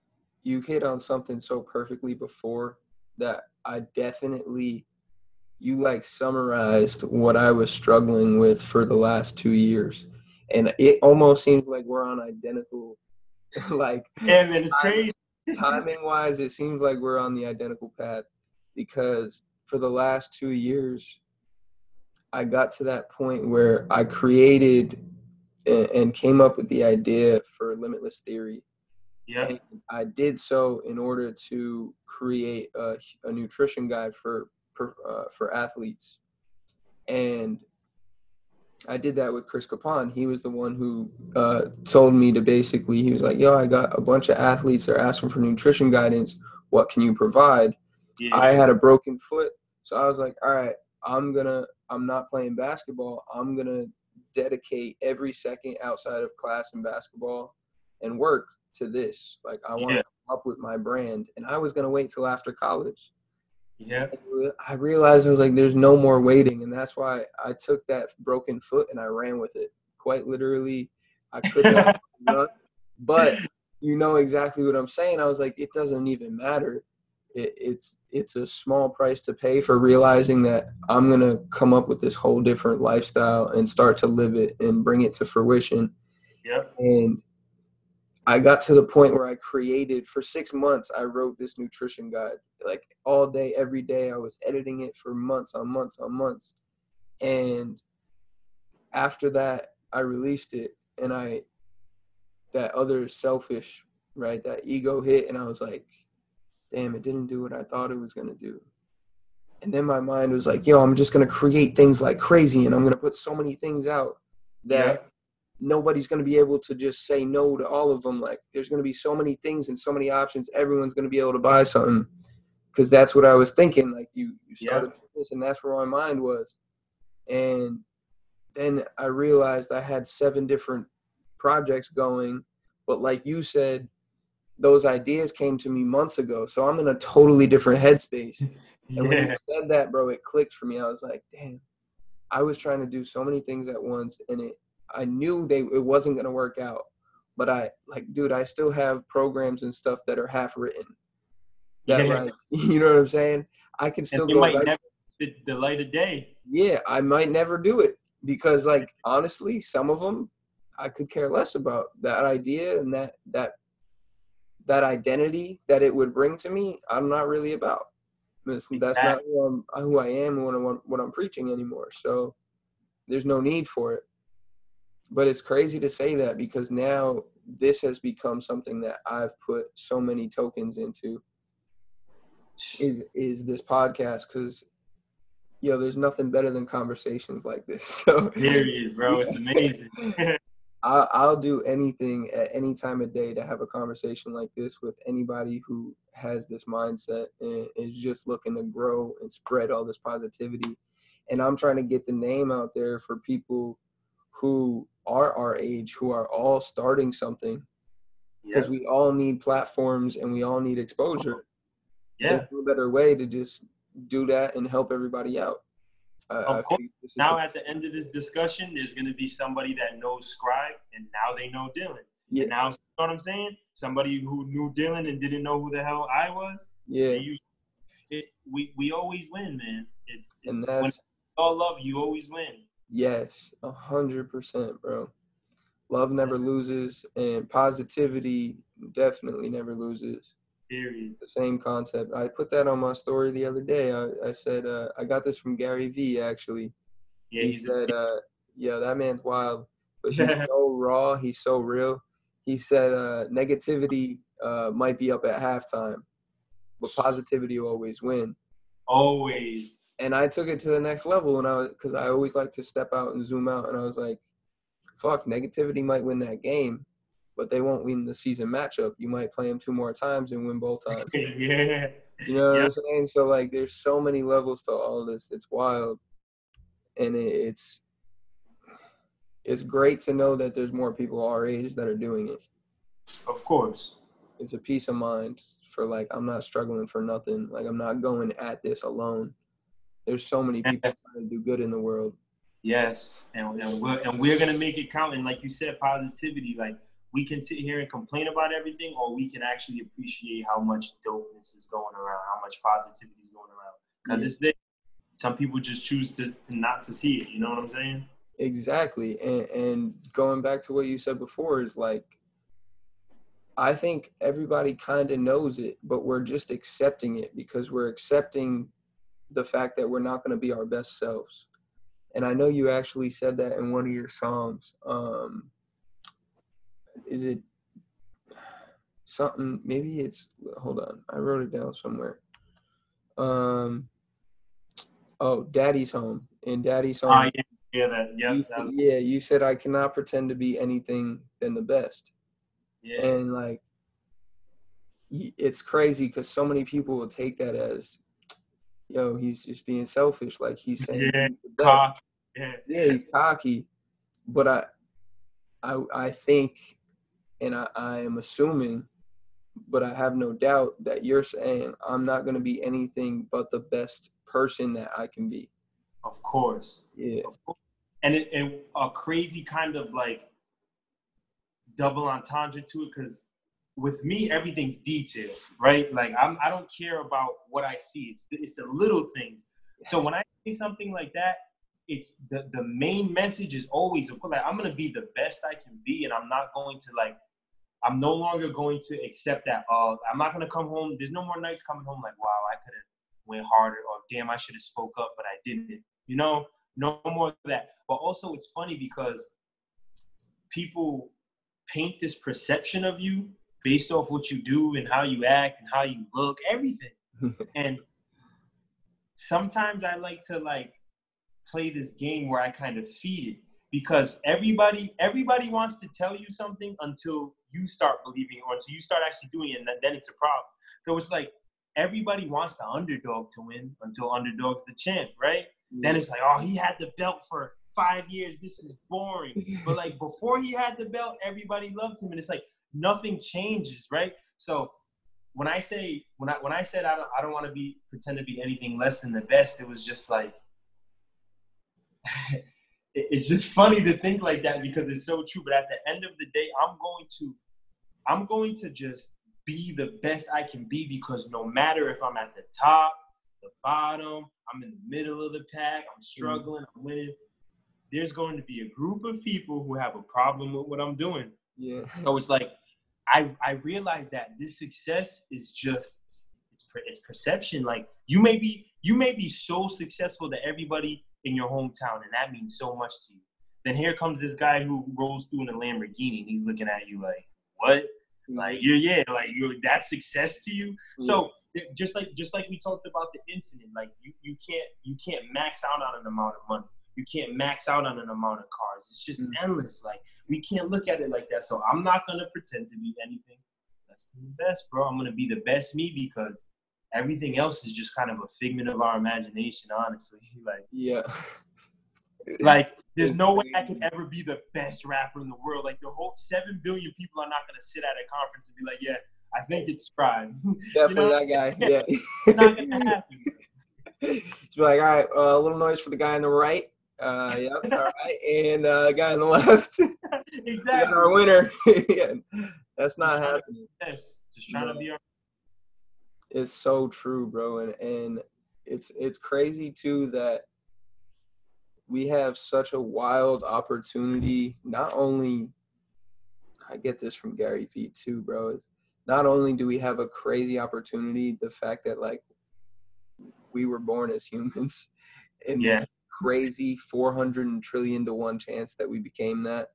you hit on something so perfectly before that I definitely you like summarized what I was struggling with for the last two years, and it almost seems like we're on identical, like yeah man it's crazy. timing wise, it seems like we're on the identical path because for the last two years, I got to that point where I created and, and came up with the idea for Limitless Theory. yeah And I did so in order to create a, a nutrition guide for for, uh, for athletes, and I did that with Chris Capon. He was the one who uh, told me to basically. He was like, "Yo, I got a bunch of athletes. They're asking for nutrition guidance. What can you provide?" yeah I had a broken foot, so I was like, "All right, I'm gonna. I'm not playing basketball. I'm gonna dedicate every second outside of class and basketball and work to this. Like, I want to Yeah. come up with my brand, and I was gonna wait till after college. yeah I realized I was like, there's no more waiting, and that's why I took that broken foot and I ran with it. Quite literally, I could not run, but you know exactly what I'm saying. I was like, it doesn't even matter. It, it's it's a small price to pay for realizing that I'm gonna come up with this whole different lifestyle and start to live it and bring it to fruition. yeah And I got to the point where I created for six months. I wrote this nutrition guide like all day, every day. I was editing it for months on months on months. And after that, I released it, and I that other selfish, right, that ego hit, and I was like, damn, it didn't do what I thought it was gonna do. And then my mind was like, yo, I'm just gonna create things like crazy, and I'm gonna put so many things out that nobody's going to be able to just say no to all of them. Like, there's going to be so many things and so many options. Everyone's going to be able to buy something because that's what I was thinking. Like, you, you Yeah. started this, and that's where my mind was. And then I realized I had seven different projects going. But, like you said, those ideas came to me months ago. So I'm in a totally different headspace. And when yeah you said that, bro, it clicked for me. I was like, damn, I was trying to do so many things at once, and it, I knew they it wasn't gonna work out. But I like, dude, I still have programs and stuff that are half written. That Yeah. like, you know what I'm saying? I can still and go. might never the, the light of day yeah, I might never do it because, like, honestly, some of them I could care less about that idea and that that that identity that it would bring to me. I'm not really about. That's, that's not who, I'm, who I am and what I'm, what I'm preaching anymore. So there's no need for it. But it's crazy to say that because now this has become something that I've put so many tokens into is is this podcast because yo, there's nothing better than conversations like this. So period bro it's amazing I'll, I'll do anything at any time of day to have a conversation like this with anybody who has this mindset and is just looking to grow and spread all this positivity. And I'm trying to get the name out there for people who are our age, who are all starting something, because we all need platforms and we all need exposure. yeah There's no better way to just do that and help everybody out. Of course. now at the end of this discussion there's going to be somebody that knows scribe and now they know dylan Yeah. And now, you know what I'm saying? Somebody who knew Dylan and didn't know who the hell I was. Yeah. You, it, we we always win, man. It's, it's and that's, when all love, you always win. Yes, a hundred percent, bro. Love never loses, and positivity definitely never loses. Period. The same concept. I put that on my story the other day. I, I said uh, I got this from Gary Vee actually. Yeah, he said, uh, "Yeah, that man's wild, but he's so raw. He's so real." He said, uh, "Negativity uh, might be up at halftime, but positivity will always win." Always and I took it to the next level, and I was because I always like to step out and zoom out, and I was like, "Fuck, negativity might win that game, but they won't win the season matchup. You might play them two more times and win both times." yeah, you know what I'm saying? So like, there's so many levels to all this. It's wild, and it's it's great to know that there's more people our age that are doing it. Of course, it's a peace of mind for like I'm not struggling for nothing. Like I'm not going at this alone there's so many people trying to do good in the world. Yes, and, and we're and we're gonna make it count. And like you said, positivity. Like we can sit here and complain about everything, or we can actually appreciate how much dopeness is going around, how much positivity is going around. Because yeah. it's there. Some people just choose to, to not to see it. You know what I'm saying? Exactly. And and going back to what you said before is like I think everybody kind of knows it, but we're just accepting it because we're accepting the fact that we're not going to be our best selves. And I know you actually said that in one of your songs. Um, is it something? Maybe it's. Hold on, I wrote it down somewhere. Um. Oh, Daddy's home. In Daddy's home. Oh, yeah, yeah, that, yeah, you, that was... yeah. You said I cannot pretend to be anything than the best. Yeah. And like, it's crazy because so many people will take that as yo, he's just being selfish. Like he's saying, yeah, he's cocky. Yeah. yeah, he's cocky. But I, I, I think, and I, I am assuming, but I have no doubt that you're saying I'm not going to be anything but the best person that I can be. Of course. Yeah. Of course. And it, it, a crazy kind of like double entendre to it because with me, everything's detailed, right? Like I'm, I don't care about what I see. It's the, it's the little things. So when I say something like that, it's the the main message is always, of course, like I'm gonna be the best I can be, and I'm not going to like, I'm no longer going to accept that. Uh, I'm not gonna come home. There's no more nights coming home like, wow, I could have went harder, or damn, I should have spoke up, but I didn't. You know, no more of that. But also, it's funny because people paint this perception of you based off what you do and how you act and how you look, everything. and sometimes I like to like play this game where I kind of feed it because everybody everybody wants to tell you something until you start believing or until you start actually doing it and then it's a problem. So it's like everybody wants the underdog to win until underdog's the champ, right? Mm-hmm. Then it's like, oh, he had the belt for five years. This is boring. but like before he had the belt, everybody loved him. And it's like, nothing changes, right? So when I say when I when I said I don't I don't want to be pretend to be anything less than the best, it was just like it's just funny to think like that because it's so true. But at the end of the day, I'm going to I'm going to just be the best I can be because no matter if I'm at the top, the bottom, I'm in the middle of the pack, I'm mm. struggling, I'm winning. There's going to be a group of people who have a problem with what I'm doing. Yeah. So it's like I I realized that this success is just it's it's perception. Like you may be you may be so successful to everybody in your hometown, and that means so much to you. Then here comes this guy who rolls through in a Lamborghini, and he's looking at you like, what? Like you're yeah, like you're that success to you. Yeah. So just like just like we talked about the infinite, like you you can't you can't max out on an amount of money you can't max out on an amount of cars. It's just mm-hmm. endless. Like we can't look at it like that. So I'm not gonna pretend to be anything less than the best, bro. I'm gonna be the best me because everything else is just kind of a figment of our imagination, honestly. Like yeah. like there's no way I could ever be the best rapper in the world. Like the whole seven billion people are not gonna sit at a conference and be like, yeah, I think it's Scribe. Definitely you know? that guy. Yeah. it's not gonna happen. It's like, all right, uh, a little noise for the guy on the right. Uh, yep. All right. And uh, guy on the left. exactly. our winner. yeah, that's not happening. Yes. Just trying no. to be our. It's so true, bro, and and it's it's crazy too that we have such a wild opportunity. Not only, I get this from Gary Vee too, bro. Not only do we have a crazy opportunity, the fact that like we were born as humans, and yeah. crazy 400 trillion to one chance that we became that,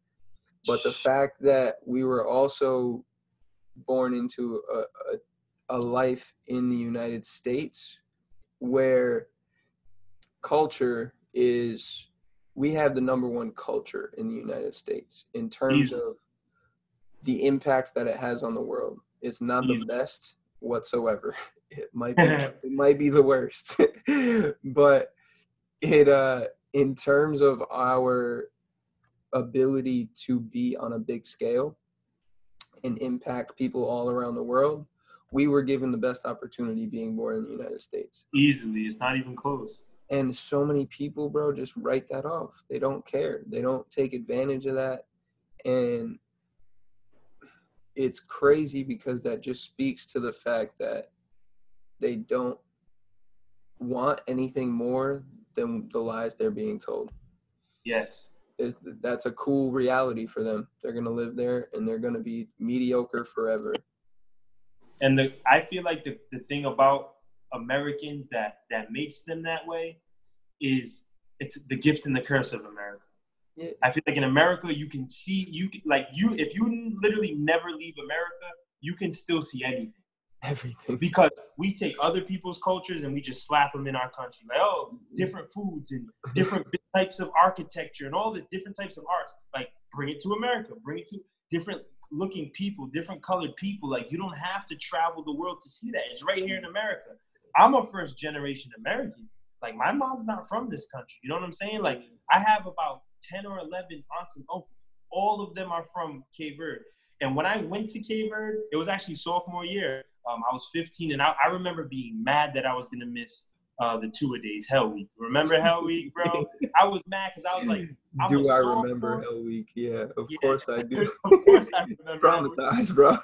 but the fact that we were also born into a, a, a life in the United States where culture is we have the number one culture in the United States in terms Easy. of the impact that it has on the world. It's not Easy. the best whatsoever. It might be it might be the worst. but it uh in terms of our ability to be on a big scale and impact people all around the world, we were given the best opportunity being born in the United States. Easily. It's not even close. And so many people, bro, just write that off. They don't care. They don't take advantage of that. And it's crazy because that just speaks to the fact that they don't want anything more than the lies they're being told. Yes. It, that's a cool reality for them. They're going to live there and they're going to be mediocre forever. And the I feel like the, the thing about Americans that that makes them that way is it's the gift and the curse of America. Yeah. I feel like in America you can see you like you if you literally never leave America, you can still see anything. Everything. Because we take other people's cultures and we just slap them in our country. Like, oh, different foods and different types of architecture and all this different types of arts. Like, bring it to America. Bring it to different looking people, different colored people. Like, you don't have to travel the world to see that. It's right here in America. I'm a first generation American. Like, my mom's not from this country. You know what I'm saying? Like, I have about 10 or 11 aunts and uncles. All of them are from Cape Verde. And when I went to Cape Verde, it was actually sophomore year. Um, I was 15, and I, I, remember being mad that I was gonna miss uh, the two a days Hell Week. Remember Hell Week, bro? I was mad because I was like, I'm do I remember Hell Week? Yeah, of Yeah. course I do. of course, I remember. Traumatized, bro.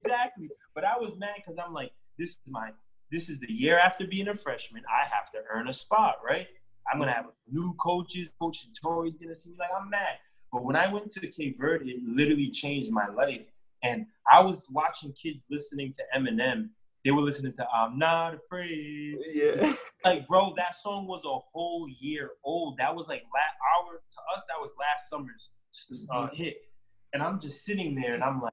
exactly. But I was mad because I'm like, this is my, this is the year after being a freshman. I have to earn a spot, right? I'm gonna have new coaches. Coach Tori's gonna see me like I'm mad. But when I went to Cape Verde, it literally changed my life. And I was watching kids listening to Eminem. They were listening to "I'm Not Afraid." yeah. Like, bro, that song was a whole year old. That was like last hour to us. That was last summer's uh, hit. And I'm just sitting there, and I'm like,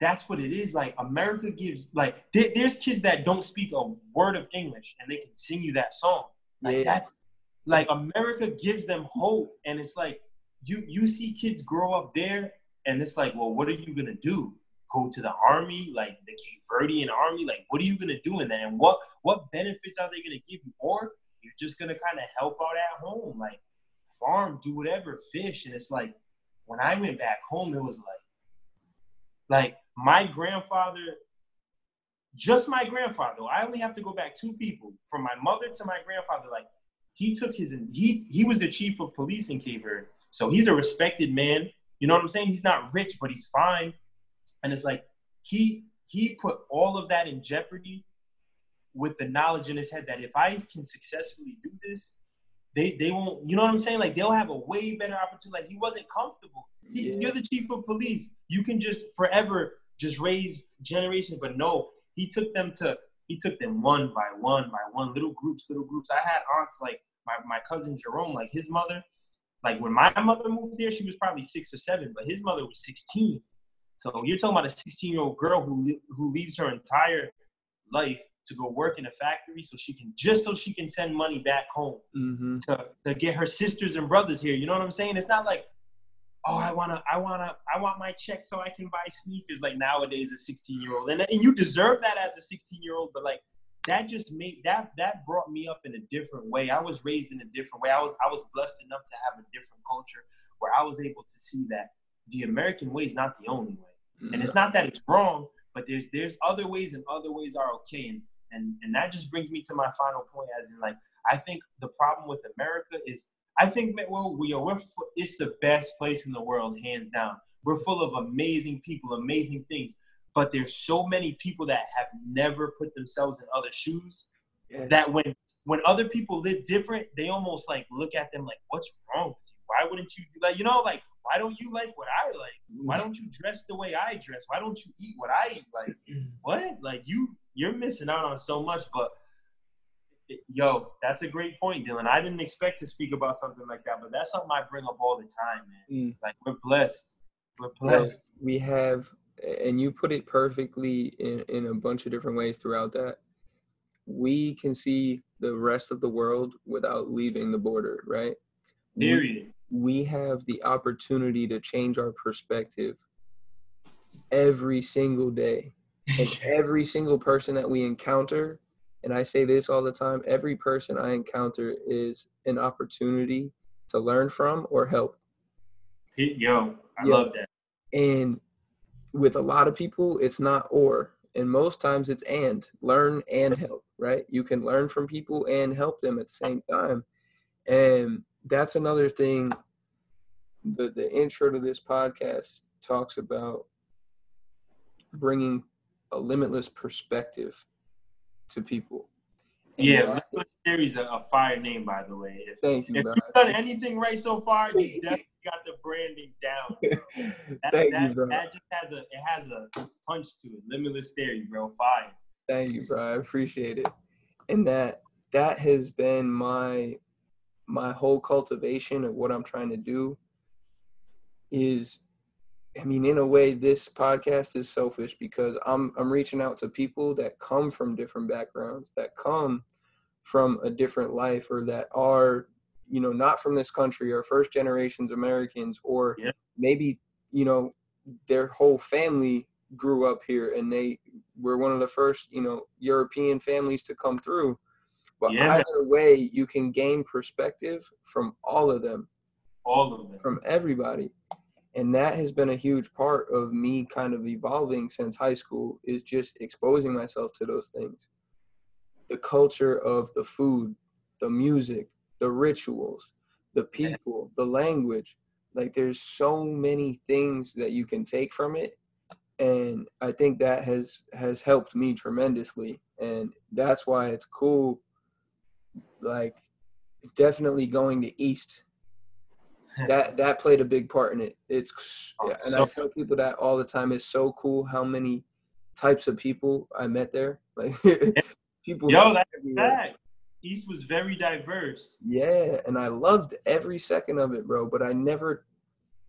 that's what it is. Like America gives like there, there's kids that don't speak a word of English, and they can sing you that song. Like Yeah. that's like America gives them hope, and it's like you you see kids grow up there, and it's like, well, what are you gonna do? Go to the army, like the Cape Verdean army? Like, what are you gonna do in that? And what what benefits are they gonna give you? Or you're just gonna kind of help out at home, like farm, do whatever, fish. And it's like when I went back home, it was like like my grandfather just my grandfather. I only have to go back two people from my mother to my grandfather. Like he took his he he was the chief of police in Cape Verde, so he's a respected man. You know what I'm saying? He's not rich, but he's fine. And it's like he he put all of that in jeopardy with the knowledge in his head that if I can successfully do this, they they won't. You know what I'm saying? Like they'll have a way better opportunity. Like he wasn't comfortable. He, Yeah. You're the chief of police. You can just forever just raise generations. But no, he took them to he took them one by one by one, little groups, little groups. I had aunts like my, my cousin Jerome, like his mother, like when my mother moved here, she was probably six or seven, but his mother was 16. So you're talking about a 16 year old girl who who leaves her entire life to go work in a factory so she can just so she can send money back home Mm-hmm. to, to get her sisters and brothers here. You know what I'm saying? It's not like, oh, I wanna, I wanna, I want my check so I can buy sneakers. Like nowadays, a 16 year old, and and you deserve that as a 16 year old. But like that just made that that brought me up in a different way. I was raised in a different way. I was I was blessed enough to have a different culture where I was able to see that the American way is not the only way, and it's mm. not that it's wrong, but there's there's other ways, and other ways are okay. And and and that just brings me to my final point, as in like. I think the problem with America is I think well we are we're it's the best place in the world hands down. We're full of amazing people, amazing things, but there's so many people that have never put themselves in other shoes yes. that when when other people live different, they almost like look at them like, "What's wrong with you? Why wouldn't you do that? you know like why don't you like what I like? Why don't you dress the way I dress? Why don't you eat what I eat? Like what? Like you you're missing out on so much, but yo, that's a great point, Dylan. I didn't expect to speak about something like that, but that's something I bring up all the time, man. Mm. Like we're blessed. We're blessed. We have, and you put it perfectly in, in a bunch of different ways throughout that. We can see the rest of the world without leaving the border, right? Period. We, have the opportunity to change our perspective every single day. And every single person that we encounter and I say this all the time every person I encounter is an opportunity to learn from or help. Yo, I yeah. love that. And with a lot of people, it's not or. And most times it's and learn and help, right? You can learn from people and help them at the same time. And that's another thing. The, the intro to this podcast talks about bringing a limitless perspective to people. yeah, Limitless Theory is a, a, fire name, by the way. If, Thank you. If you've done anything right so far, you definitely got the branding down. That, Thank that, you, bro. That just has a it has a punch to it. Limitless Theory, bro. Fire. Thank you, bro. I appreciate it. And that that has been my my whole cultivation of what I'm trying to do is I mean, in a way, this podcast is selfish because I'm I'm reaching out to people that come from different backgrounds, that come from a different life, or that are, you know, not from this country, or first generations Americans, or yeah. maybe you know, their whole family grew up here and they were one of the first, you know, European families to come through. But yeah. either way, you can gain perspective from all of them. All of them. From everybody and that has been a huge part of me kind of evolving since high school is just exposing myself to those things the culture of the food the music the rituals the people the language like there's so many things that you can take from it and i think that has has helped me tremendously and that's why it's cool like definitely going to east that that played a big part in it. It's oh, and so, I tell people that all the time. It's so cool how many types of people I met there. Like people. Yo, that's. East was very diverse. Yeah, and I loved every second of it, bro. But I never,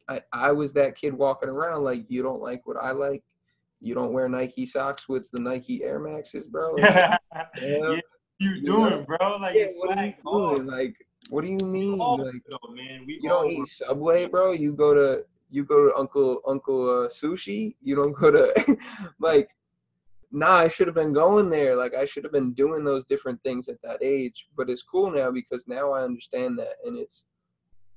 I I was that kid walking around like you don't like what I like. You don't wear Nike socks with the Nike Air Maxes, bro. Like, yeah, yeah, you doing, know? bro? Like, yeah, what are you doing? Like, what do you mean? like, man. We you don't eat Subway, bro. You go to you go to Uncle Uncle uh, Sushi. You don't go to like. Nah, I should have been going there. Like I should have been doing those different things at that age. But it's cool now because now I understand that, and it's.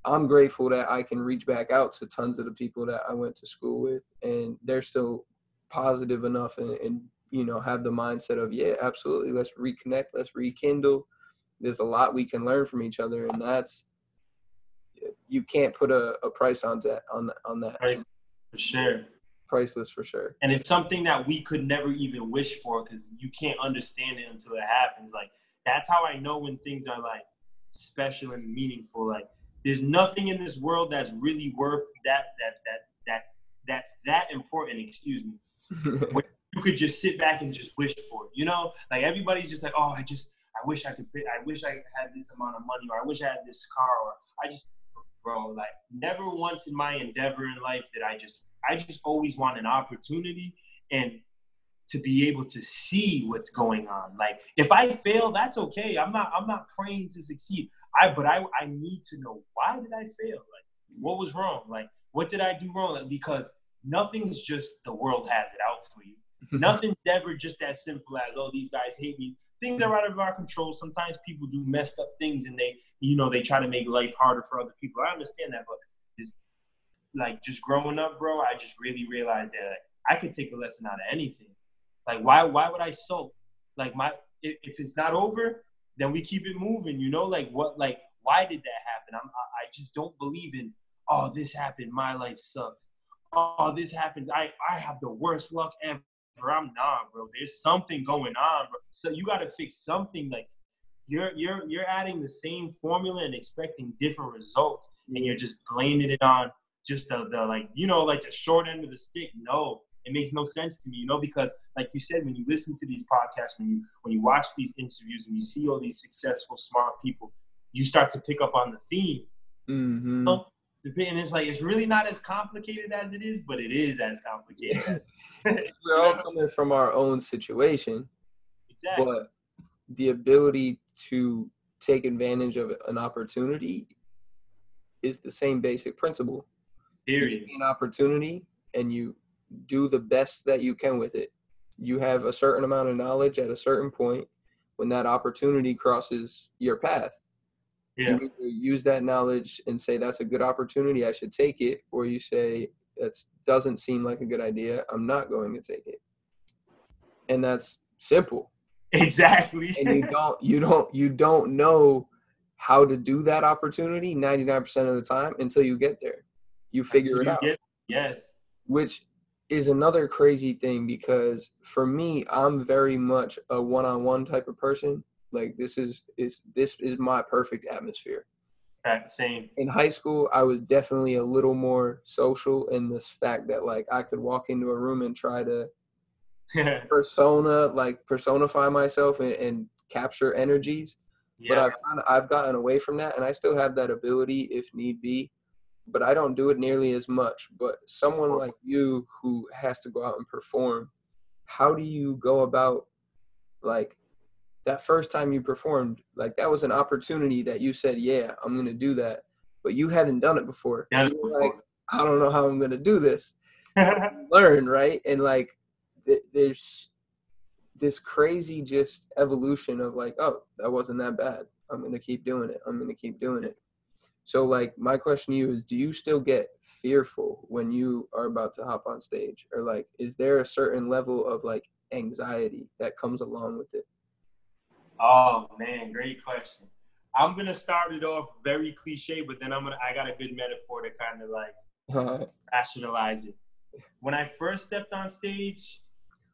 I'm grateful that I can reach back out to tons of the people that I went to school with, and they're still positive enough and, and you know have the mindset of yeah, absolutely. Let's reconnect. Let's rekindle there's a lot we can learn from each other, and that's you can't put a, a price on that on on that. Price for sure. Priceless for sure. And it's something that we could never even wish for because you can't understand it until it happens. Like that's how I know when things are like special and meaningful. Like there's nothing in this world that's really worth that that that that that's that important. Excuse me. could just sit back and just wish for it. You know, like everybody's just like, oh, I just I wish I could I wish I had this amount of money, or I wish I had this car, or I just, bro, like never once in my endeavor in life did I just, I just always want an opportunity and to be able to see what's going on. Like if I fail, that's okay. I'm not, I'm not praying to succeed. I, but I, I need to know why did I fail? Like what was wrong? Like what did I do wrong? Like, because nothing's just the world has it out for you. Nothing's ever just as simple as, oh, these guys hate me. Things are out of our control. Sometimes people do messed up things and they, you know, they try to make life harder for other people. I understand that, but just like just growing up, bro, I just really realized that like, I could take a lesson out of anything. Like, why, why would I sulk? Like, my, if, if it's not over, then we keep it moving. You know, like what, like why did that happen? I'm, I just don't believe in. Oh, this happened. My life sucks. Oh, this happens. I I have the worst luck ever. I'm not, bro. There's something going on, bro. So you got to fix something. Like you're you're you're adding the same formula and expecting different results, and you're just blaming it on just the, the like you know like the short end of the stick. No, it makes no sense to me, you know, because like you said, when you listen to these podcasts, when you when you watch these interviews and you see all these successful, smart people, you start to pick up on the theme. Mm-hmm. You know? And it's like it's really not as complicated as it is, but it is as complicated. We're all coming from our own situation, exactly. but the ability to take advantage of an opportunity is the same basic principle. Period. an opportunity and you do the best that you can with it. You have a certain amount of knowledge at a certain point when that opportunity crosses your path. Yeah. You use that knowledge and say that's a good opportunity, I should take it, or you say that doesn't seem like a good idea, I'm not going to take it. And that's simple. Exactly. and you don't you don't you don't know how to do that opportunity 99% of the time until you get there. You figure Until it you out. get- yes. which is another crazy thing because for me i'm very much a one-on-one type of person like this is is this is my perfect atmosphere. Right, Same. in high school i was definitely a little more social in this fact that like i could walk into a room and try to persona like personify myself and, and capture energies. But i've kind of i've gotten away from that and i still have that ability if need be but i don't do it nearly as much. But someone like you who has to go out and perform how do you go about like that first time you performed like that was an opportunity that you said yeah i'm gonna do that but you hadn't done it before. Done So you're like i don't know how i'm gonna do this. Learn right? And like th- there's this crazy just evolution of like oh that wasn't that bad. I'm gonna keep doing it. I'm gonna keep doing it. So like my question to you is do you still get fearful when you are about to hop on stage? Or like is there a certain level of like anxiety that comes along with it oh man, great question. I'm gonna start it off very cliche, but then I'm gonna I got a good metaphor to kind of like uh-huh. rationalize it. When I first stepped on stage,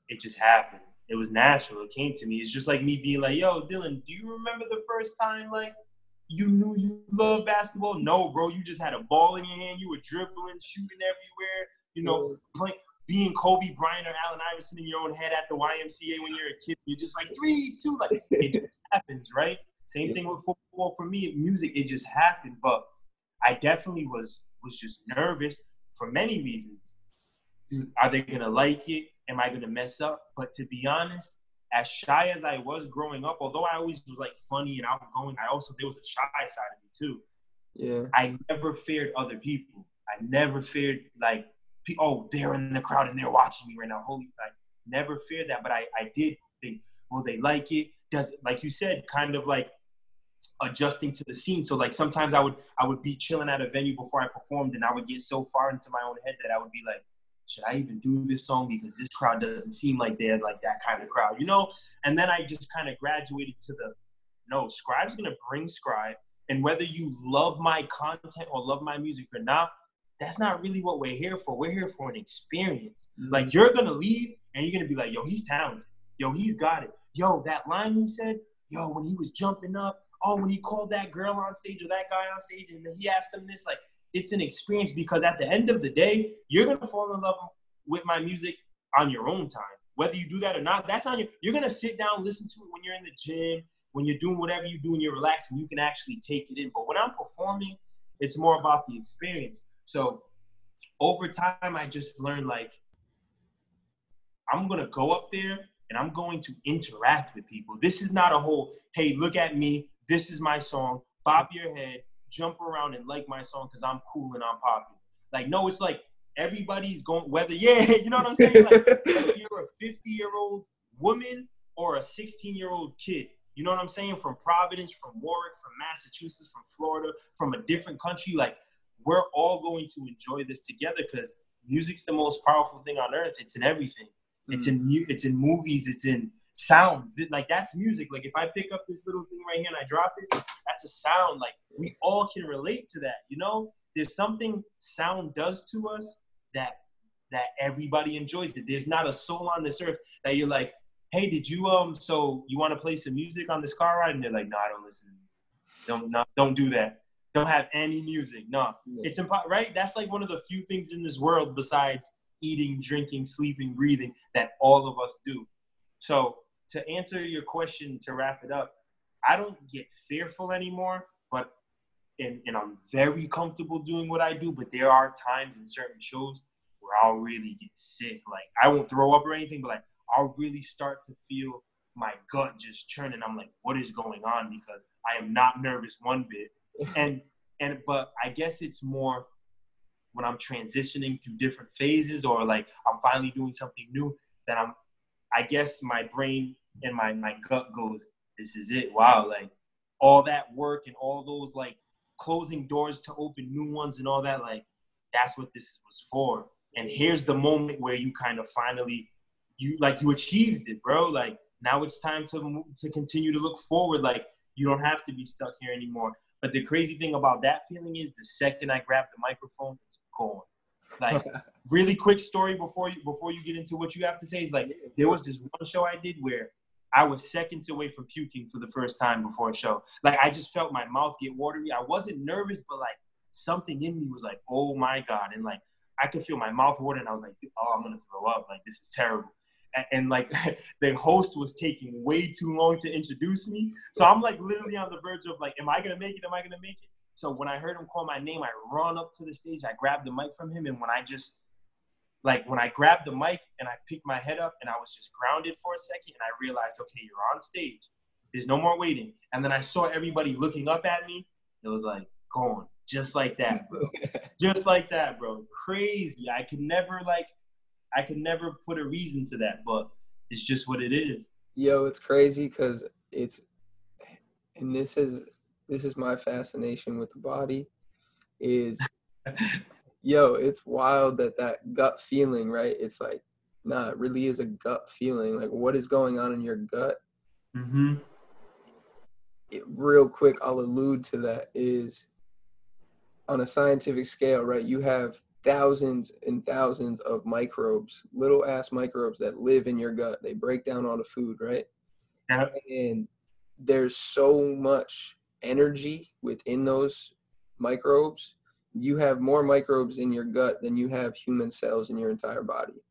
it just happened. It was natural. It came to me. It's just like me being like, "Yo, Dylan, do you remember the first time like you knew you loved basketball?" No, bro. You just had a ball in your hand. You were dribbling, shooting everywhere. You know, playing, being Kobe Bryant or Allen Iverson in your own head at the YMCA when you're a kid. You're just like three, two, like it just happens, right? Same thing with football for me. Music, it just happened. But I definitely was was just nervous for many reasons. Are they gonna like it? Am I gonna mess up? But to be honest, as shy as I was growing up, although I always was like funny and outgoing, I also there was a shy side of me too. yeah I never feared other people. I never feared like, oh, they're in the crowd and they're watching me right now. Holy, I never feared that. But I, I did think, will they like it? Does it, like you said, kind of like adjusting to the scene. So like sometimes I would, I would be chilling at a venue before I performed, and I would get so far into my own head that I would be like, should I even do this song because this crowd doesn't seem like they're like that kind of crowd, you know? And then I just kind of graduated to the, no, Scribe's gonna bring Scribe and whether you love my content or love my music or not, that's not really what we're here for. We're here for an experience. Mm-hmm. Like you're gonna leave and you're gonna be like, yo, he's talented. Yo, he's got it. Yo, that line he said, yo, when he was jumping up, oh, when he called that girl on stage or that guy on stage and he asked him this, like it's an experience because at the end of the day, you're gonna fall in love with my music on your own time. Whether you do that or not, that's on you. You're gonna sit down, listen to it when you're in the gym, when you're doing whatever you do and you're relaxing, you can actually take it in. But when I'm performing, it's more about the experience. So over time, I just learned like I'm gonna go up there and I'm going to interact with people. This is not a whole, hey, look at me, this is my song, bop your head, jump around and like my song because I'm cool and I'm popular. Like, no, it's like everybody's going, whether, yeah, you know what I'm saying? Like, you're a 50 year old woman or a 16 year old kid, you know what I'm saying? From Providence, from Warwick, from Massachusetts, from Florida, from a different country, like, we're all going to enjoy this together because music's the most powerful thing on earth. It's in everything. It's in mu- it's in movies. It's in sound. Like that's music. Like if I pick up this little thing right here and I drop it, that's a sound. Like we all can relate to that. You know, there's something sound does to us that that everybody enjoys it. There's not a soul on this earth that you're like, hey, did you um so you want to play some music on this car ride? And they're like, no, I don't listen to music. Don't not, don't do that. Don't have any music. No. Yeah. It's impo- right? That's like one of the few things in this world besides eating, drinking, sleeping, breathing that all of us do. So to answer your question to wrap it up, I don't get fearful anymore, but and, and I'm very comfortable doing what I do, but there are times in certain shows where I'll really get sick. Like I won't throw up or anything, but like I'll really start to feel my gut just churning. I'm like, what is going on? Because I am not nervous one bit. And and but I guess it's more when I'm transitioning through different phases or like I'm finally doing something new that I'm I guess my brain and my my gut goes, this is it. Wow, like all that work and all those like closing doors to open new ones and all that, like that's what this was for. And here's the moment where you kind of finally you like you achieved it, bro. Like now it's time to to continue to look forward. Like you don't have to be stuck here anymore. But the crazy thing about that feeling is the second I grab the microphone, it's gone. Like really quick story before you before you get into what you have to say is like there was this one show I did where I was seconds away from puking for the first time before a show. Like I just felt my mouth get watery. I wasn't nervous, but like something in me was like, oh my god, and like I could feel my mouth watering. I was like, oh, I'm gonna throw up. Like this is terrible and, like the host was taking way too long to introduce me. So I'm like literally on the verge of like, am I gonna make it? Am I gonna make it? So when I heard him call my name, I run up to the stage, I grabbed the mic from him, and when I just like when I grabbed the mic and I picked my head up and I was just grounded for a second and I realized, okay, you're on stage. There's no more waiting. And then I saw everybody looking up at me. It was like, going just like that, bro. just like that, bro. Crazy. I could never like I can never put a reason to that, but it's just what it is. Yo, it's crazy because it's, and this is this is my fascination with the body, is, yo, it's wild that that gut feeling, right? It's like, nah, it really is a gut feeling. Like, what is going on in your gut? Mm-hmm. It, real quick, I'll allude to that. Is on a scientific scale, right? You have thousands and thousands of microbes, little ass microbes that live in your gut. They break down all the food, right? Yeah. And there's so much energy within those microbes. You have more microbes in your gut than you have human cells in your entire body.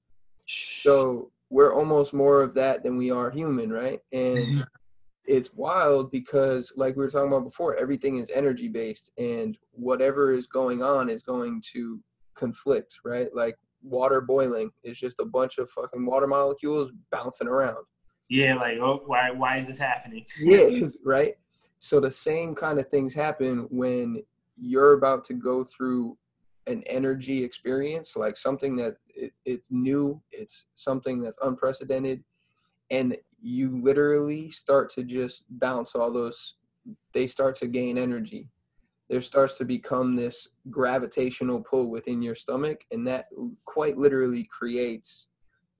So we're almost more of that than we are human, right? And it's wild because like we were talking about before everything is energy based and whatever is going on is going to conflict, right? Like water boiling is just a bunch of fucking water molecules bouncing around. Yeah, like oh, why why is this happening? yeah, right. So the same kind of things happen when you're about to go through an energy experience, like something that it, it's new, it's something that's unprecedented, and you literally start to just bounce all those. They start to gain energy, there starts to become this gravitational pull within your stomach and that quite literally creates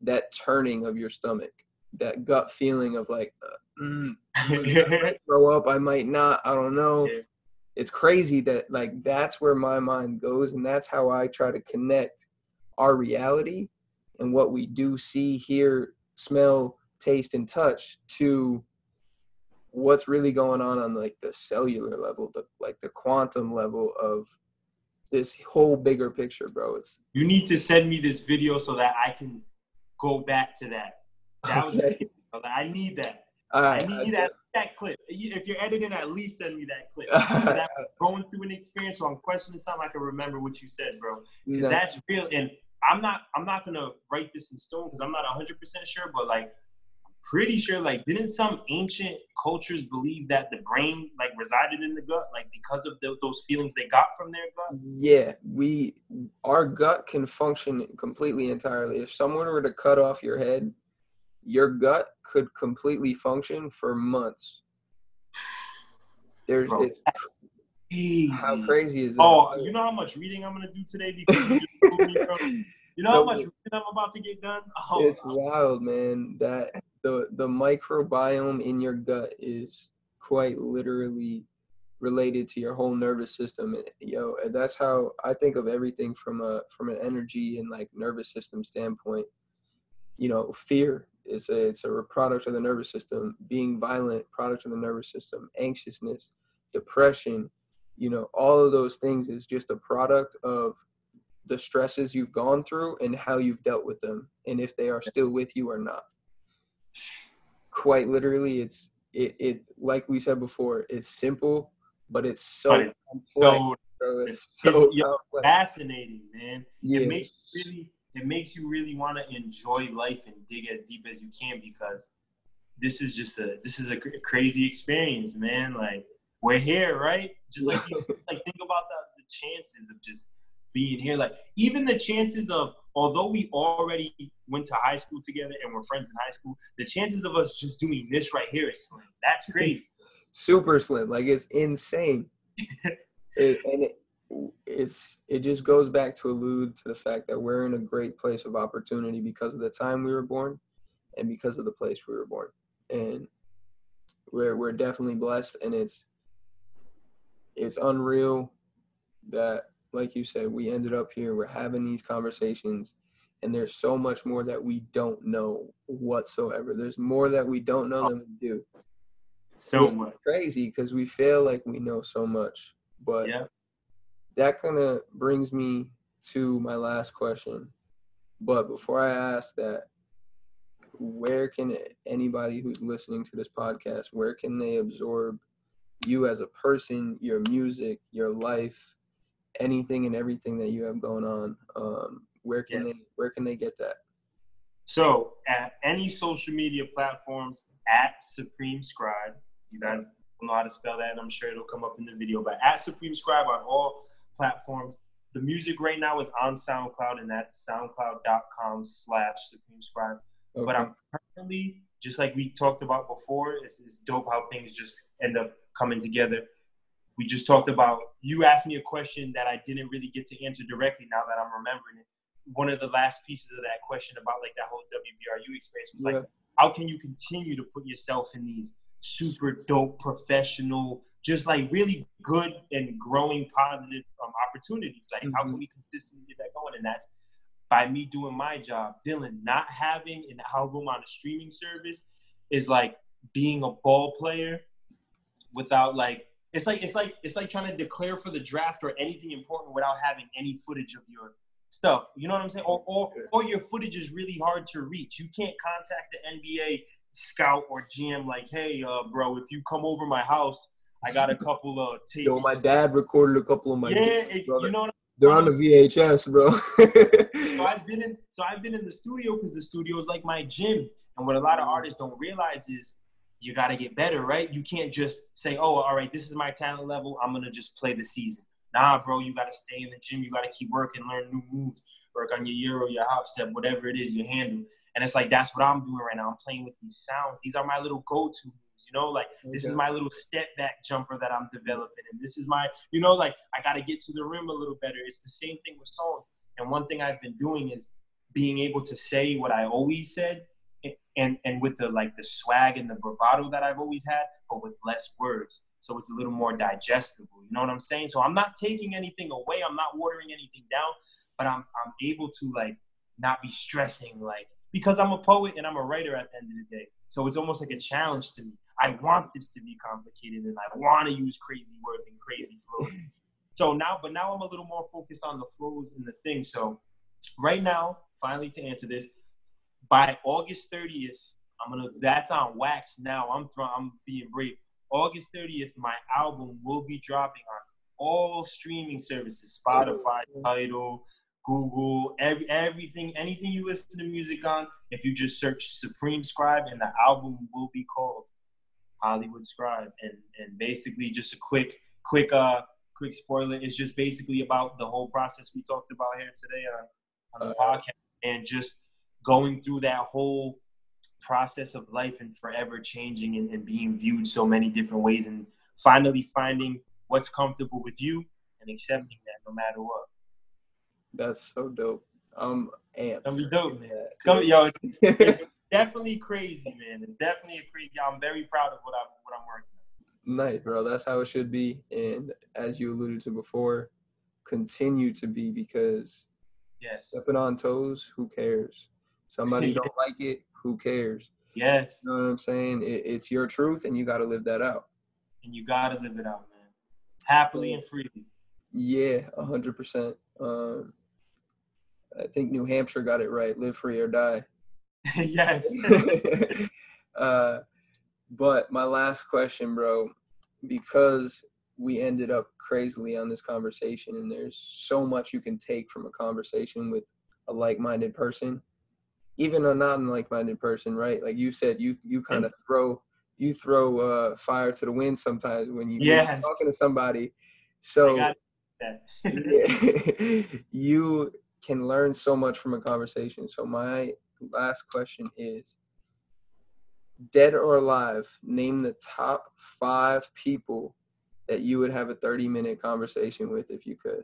that turning of your stomach that gut feeling of like uh, mm, throw up i might not i don't know. It's crazy that like that's where my mind goes and that's how i try to connect our reality and what we do see hear smell taste and touch to what's really going on on like the cellular level, the like the quantum level of this whole bigger picture, bro. It's you need to send me this video so that I can go back to that. That okay. was I need that. I need that that clip. If you're editing, at least send me that clip. I'm going through an experience, so I'm questioning something. I can remember what you said, bro. Because no. that's real. And I'm not I'm not gonna write this in stone because I'm not 100 percent sure, but like pretty sure like didn't some ancient cultures believe that the brain like resided in the gut like because of the, those feelings they got from their gut? Yeah we our gut can function completely entirely. If someone were to cut off your head your gut could completely function for months. There's Bro, how crazy. is oh, that? oh you know how much reading i'm gonna do today because you, know so, how much i'm about to get done? Oh, it's wild man that the the microbiome in your gut is quite literally related to your whole nervous system and yo that's how i think of everything from a from an energy and like nervous system standpoint. You know fear is a it's a product of the nervous system. Being violent product of the nervous system. Anxiousness depression you know all of those things is just a product of the stresses you've gone through and how you've dealt with them and if they are still with you or not. Quite literally it's it, it like we said before it's simple but it's so but it's complex, so, bro. It's, it's so it's, fascinating man. Yeah. it makes you really it makes you really want to enjoy life and dig as deep as you can because this is just a this is a crazy experience man. Like we're here right? Just like you like think about the, the chances of just being here like even the chances of although we already went to high school together and we're friends in high school the chances of us just doing this right here is slim that's crazy super slim. Like it's insane. it, and it, it's it just goes back to allude to the fact that we're in a great place of opportunity because of the time we were born and because of the place we were born. And we're we're definitely blessed and it's it's unreal that like you said we ended up here we're having these conversations and there's so much more that we don't know whatsoever. There's more that we don't know than we do. So it's much. crazy because we feel like we know so much but yeah. that kind of brings me to my last question. But before i ask that where can anybody who's listening to this podcast where can they absorb you as a person your music your life anything and everything that you have going on um, where can yes. they where can they get that so at any social media platforms at supreme scribe you guys know how to spell that, and I'm sure it'll come up in the video. But at Supreme Scribe on all platforms. The music right now is on SoundCloud, and that's soundcloud.com slash Supreme Scribe. Okay. But I'm currently, just like we talked about before, it's, it's dope how things just end up coming together. We just talked about, you asked me a question that I didn't really get to answer directly now that I'm remembering it. One of the last pieces of that question about like that whole WBRU experience was yeah. like, how can you continue to put yourself in these super dope, professional, just like really good and growing positive um, opportunities. Like, mm-hmm. how can mm-hmm. we consistently get that going? And that's by me doing my job. Dylan, not having an album on a streaming service is like being a ball player without like it's like it's like it's like trying to declare for the draft or anything important without having any footage of your stuff. You know what I'm saying? Or or or your footage is really hard to reach. You can't contact the NBA scout or GM like, hey, uh, bro, if you come over my house, I got a couple of tapes. Yo, my dad recorded a couple of my. Yeah, it, you know. They're on the VHS, bro. so I've been in. So I've been in the studio because the studio is like my gym. And what a lot of artists don't realize is you got to get better, right? You can't just say, "Oh, all right, this is my talent level. I'm gonna just play the season." Nah, bro, you got to stay in the gym. You got to keep working, learn new moves, work on your euro, your hop step, whatever it is you handle. And it's like that's what I'm doing right now. I'm playing with these sounds. These are my little go-to moves, you know, like okay. this is my little step back jumper that I'm developing. And this is my, you know, like I gotta get to the rim a little better. It's the same thing with songs. And one thing I've been doing is being able to say what I always said and and with the like the swag and the bravado that I've always had, but with less words. So it's a little more digestible. You know what I'm saying? So I'm not taking anything away. I'm not watering anything down, but I'm I'm able to like not be stressing like because I'm a poet and I'm a writer at the end of the day. So it's almost like a challenge to me. I want this to be complicated and I want to use crazy words and crazy flows. So now, but now I'm a little more focused on the flows and the thing. So right now, finally to answer this, by August 30th, I'm gonna. That's on wax now. I'm throwing. I'm being brave. August 30th, my album will be dropping on all streaming services: Spotify, Tidal, Google, every, everything, anything you listen to music on, if you just search Supreme Scribe and the album will be called Hollywood Scribe. And and basically just a quick, quick uh quick spoiler, it's just basically about the whole process we talked about here today on, on the uh, podcast and just going through that whole process of life and forever changing and, and being viewed so many different ways and finally finding what's comfortable with you and accepting that no matter what. That's so dope. Um, amped. Gonna be dope, man. It's gonna, yo, it's, it's, definitely crazy, man. It's definitely a crazy. I'm very proud of what I'm what I'm working on. Nice, bro. That's how it should be. And as you alluded to before, continue to be because Yes. stepping on toes, who cares? Somebody don't like it, who cares? Yes. You know what I'm saying? It, it's your truth, and you got to live that out. And you gotta live it out, man. Happily and freely. Yeah, a hundred percent. Um, I think New Hampshire got it right. Live free or die. yes. uh, but my last question, bro, because we ended up crazily on this conversation, and there's so much you can take from a conversation with a like-minded person, even a non-like-minded person, right? Like you said, you you kind of throw you throw uh, fire to the wind sometimes when you Yes. talking to somebody. So got that. yeah, you can learn so much from a conversation. So my last question is dead or alive, name the top five people that you would have a 30 minute conversation with if you could.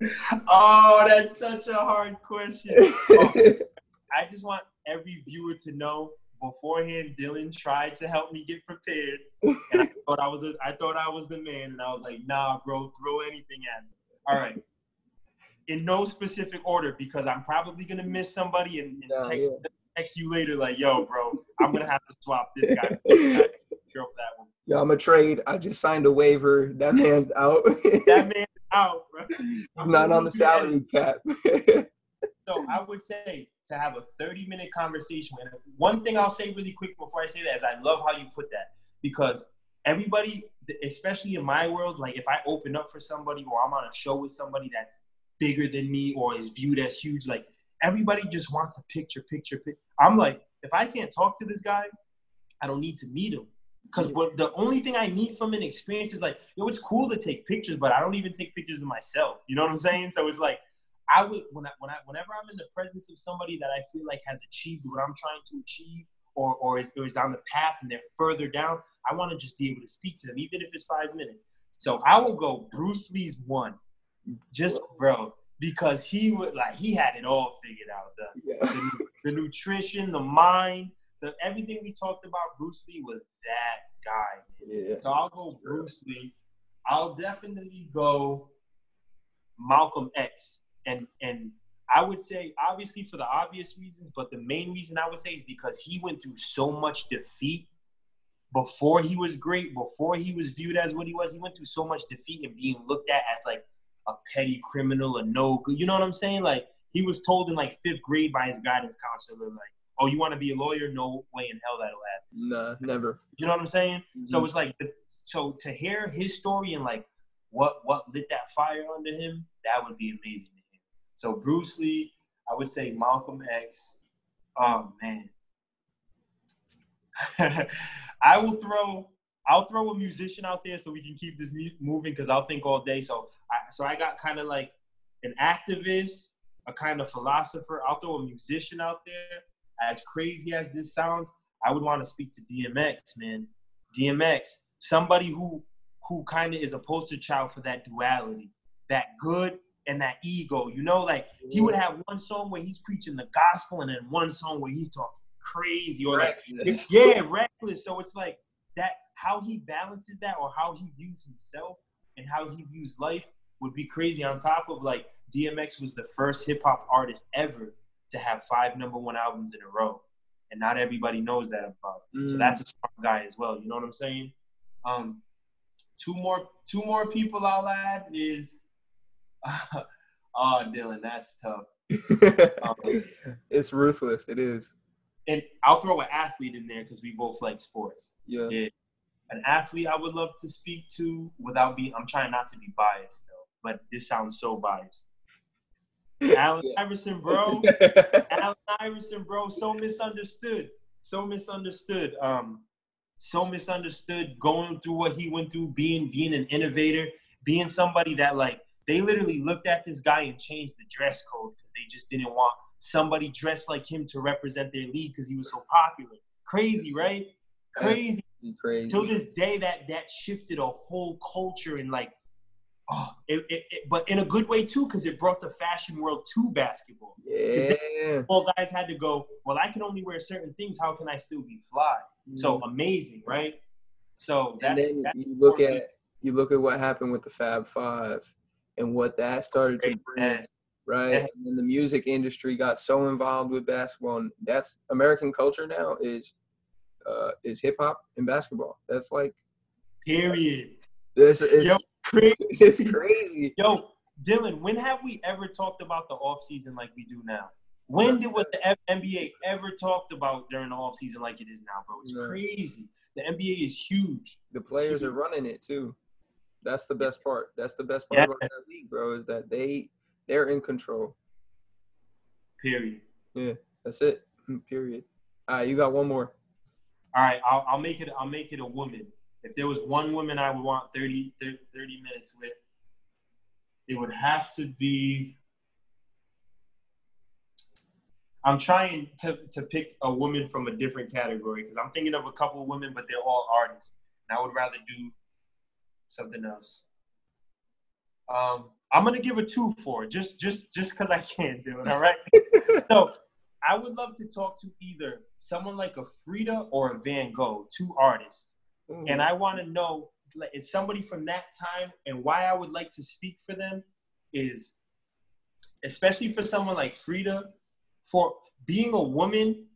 oh, that's such a hard question. Oh, I just want every viewer to know beforehand Dylan tried to help me get prepared. And I thought I was a, I thought I was the man and I was like, nah, bro, throw anything at me. All right. In no specific order because I'm probably gonna miss somebody and, and text, yeah. text you later like, yo, bro, I'm gonna have to swap this guy. Girl for that one. Yo, I'm a trade. I just signed a waiver. That man's out. That man's out, bro. He's not on the salary cap. So I would say to have a 30 minute conversation. And one thing I'll say really quick before I say that is I love how you put that because everybody, especially in my world, like if I open up for somebody or I'm on a show with somebody that's bigger than me or is viewed as huge, like everybody just wants a picture, picture, picture. I'm like, if I can't talk to this guy, I don't need to meet him. Because what the only thing I need from an experience is like, yo, it's cool to take pictures, but I don't even take pictures of myself. You know what I'm saying? So it's like, I would when I, when I whenever I'm in the presence of somebody that I feel like has achieved what I'm trying to achieve, or or is, or is on the path and they're further down, I want to just be able to speak to them, even if it's five minutes. So I will go Bruce Lee's one, just bro, because he would like he had it all figured out. The yeah. the, the nutrition, the mind, the everything we talked about. Bruce Lee was that guy. yeah. So I'll go Bruce Lee. I'll definitely go Malcolm X. And and I would say obviously for the obvious reasons, but the main reason I would say is because he went through so much defeat before he was great, before he was viewed as what he was. He went through so much defeat and being looked at as like a petty criminal, a no good. You know what I'm saying? Like he was told in like fifth grade by his guidance counselor, like, "Oh, you want to be a lawyer? No way in hell that'll happen." Nah, never. You know what I'm saying? So Mhm. it's like, so to hear his story and like what what lit that fire under him, that would be amazing. So Bruce Lee, I would say Malcolm X. Oh man, I will throw. I'll throw a musician out there so we can keep this moving because I'll think all day. So I so I got kind of like an activist, a kind of philosopher. I'll throw a musician out there. As crazy as this sounds, I would want to speak to DMX, man. DMX, somebody who who kind of is a poster child for that duality, that good and that ego. You know, like he would have one song where he's preaching the gospel, and then one song where he's talking crazy or like Reckless. yeah, reckless. So it's like that how he balances that or how he views himself and how he views life would be crazy. On top of like DMX was the first hip hop artist ever to have five number one albums in a row. And not everybody knows that about. him. So Mm. that's a strong guy as well. You know what I'm saying? Um two more two more people I'll add is oh Dylan, that's tough. it's ruthless. It is. And I'll throw an athlete in there because we both like sports. Yeah. Yeah. an athlete I would love to speak to without being I'm trying not to be biased though, but this sounds so biased. Allen Yeah. Iverson, bro. Allen Iverson, bro, so misunderstood. So misunderstood. Um so misunderstood going through what he went through, being being an innovator, being somebody that like they literally looked at this guy and changed the dress code because they just didn't want somebody dressed like him to represent their league because he was so popular. Crazy, right? Crazy crazy. till this day that that shifted a whole culture and like oh, it, it, it, but in a good way too, because it brought the fashion world to basketball. Yeah. All guys had to go. Well, I can only wear certain things. How can I still be fly? Mm-hmm. So amazing, right? So and then you look at you look at what happened with the Fab Five and what that started to bring, right? And then the music industry got so involved with basketball, and that's American culture now is uh, is hip hop and basketball. That's like period. This is Yo, crazy. It's crazy. Yo, Dylan, when have we ever talked about the off season like we do now? When did was the NBA ever talked about during the off season like it is now, bro? It's crazy. The NBA is huge. The players are running it too. That's the best part. That's the best part yeah. about that league, bro, is that they they're in control. Period. Yeah, that's it. Mm, period. All right, you got one more. All right, I'll, I'll make it. I'll make it a woman. If there was one woman I would want 30, 30, 30 minutes with, it would have to be. I'm trying to, to pick a woman from a different category because I'm thinking of a couple of women, but they're all artists. And I would rather do something else. Um, I'm gonna give a two for just just just because I can't do it. All right. so I would love to talk to either someone like a Frida or a Van Gogh, two artists, mm. and I want to know is somebody from that time and why I would like to speak for them is, especially for someone like Frida, for being a woman,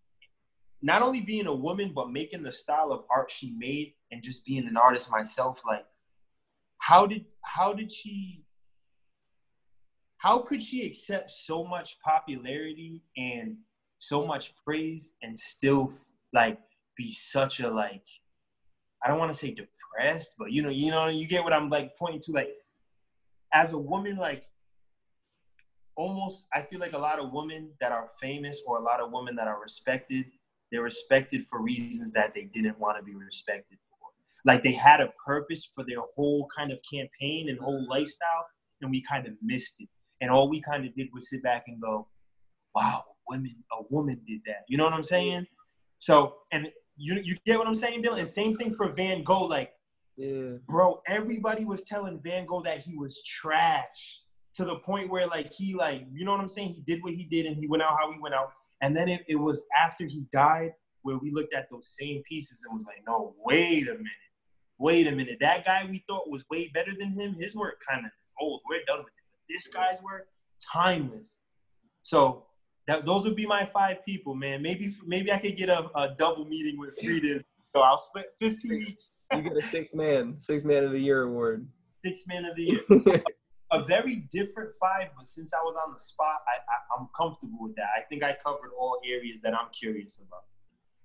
not only being a woman but making the style of art she made and just being an artist myself, like how did how did she how could she accept so much popularity and so much praise and still like be such a like I don't want to say depressed, but you know, you know, you get what I'm like pointing to. Like, as a woman, like almost, I feel like a lot of women that are famous or a lot of women that are respected, they're respected for reasons that they didn't want to be respected like they had a purpose for their whole kind of campaign and whole lifestyle, and we kind of missed it. And all we kind of did was sit back and go, "Wow, women, a woman did that." You know what I'm saying? So, and you you get what I'm saying, Dylan? And same thing for Van Gogh. Like, yeah. bro, everybody was telling Van Gogh that he was trash to the point where like he like you know what I'm saying? He did what he did and he went out how he went out. And then it, it was after he died where we looked at those same pieces and was like, no, wait a minute wait a minute, that guy we thought was way better than him, his work kind of is old. We're done with it. But this guy's work, timeless. So that those would be my five people, man. Maybe maybe I could get a, a double meeting with Frida. So I'll split 15 each. You get a six man, six man of the year award. Six man of the year. a very different five, but since I was on the spot, I, I I'm comfortable with that. I think I covered all areas that I'm curious about.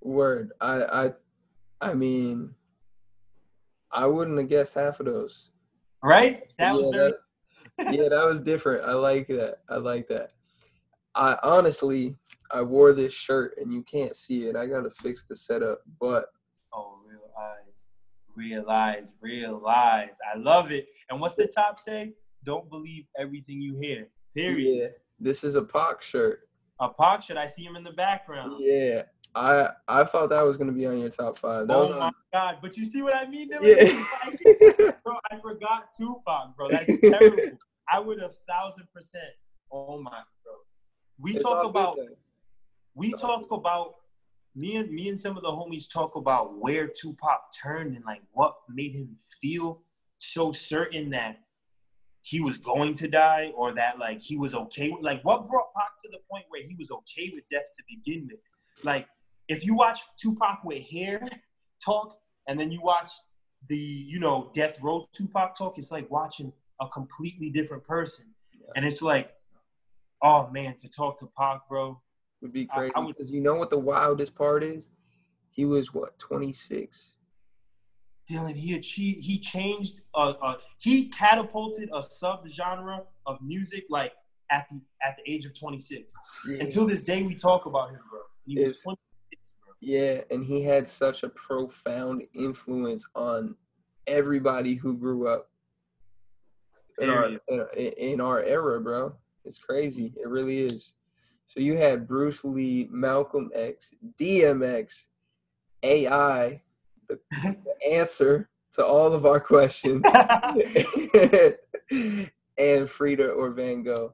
Word. I I I mean I wouldn't have guessed half of those. Right? That yeah, was very- that, yeah, that was different. I like that. I like that. I honestly, I wore this shirt and you can't see it. I gotta fix the setup, but oh, real eyes, realize, realize, realize. I love it. And what's the top say? Don't believe everything you hear. Period. Yeah, this is a Pac shirt. A Pac shirt. I see him in the background. Yeah, I I thought that was gonna be on your top five. That oh my on... god! But you see what I mean? Yeah. bro, I forgot Tupac, bro. That's terrible. I would a thousand percent. Oh my, bro. We it's talk about. we it's talk about. Me and me and some of the homies talk about where Tupac turned and like what made him feel so certain that he was going to die or that like he was okay with like what brought Pac to the point where he was okay with death to begin with. Like if you watch Tupac with hair talk, and then you watch the you know Death Row Tupac talk, it's like watching a completely different person, yeah. and it's like, oh man, to talk to Pac, bro, would be crazy. because you know what the wildest part is? He was what 26. Dylan, he achieved, he changed, uh, uh, he catapulted a sub-genre of music like at the at the age of 26. Yeah. Until this day, we talk about him, bro. He was 20, yeah, and he had such a profound influence on everybody who grew up in our in our era, bro. It's crazy. It really is. So you had Bruce Lee, Malcolm X, DMX, AI, the, the answer to all of our questions. and Frida or Van Gogh.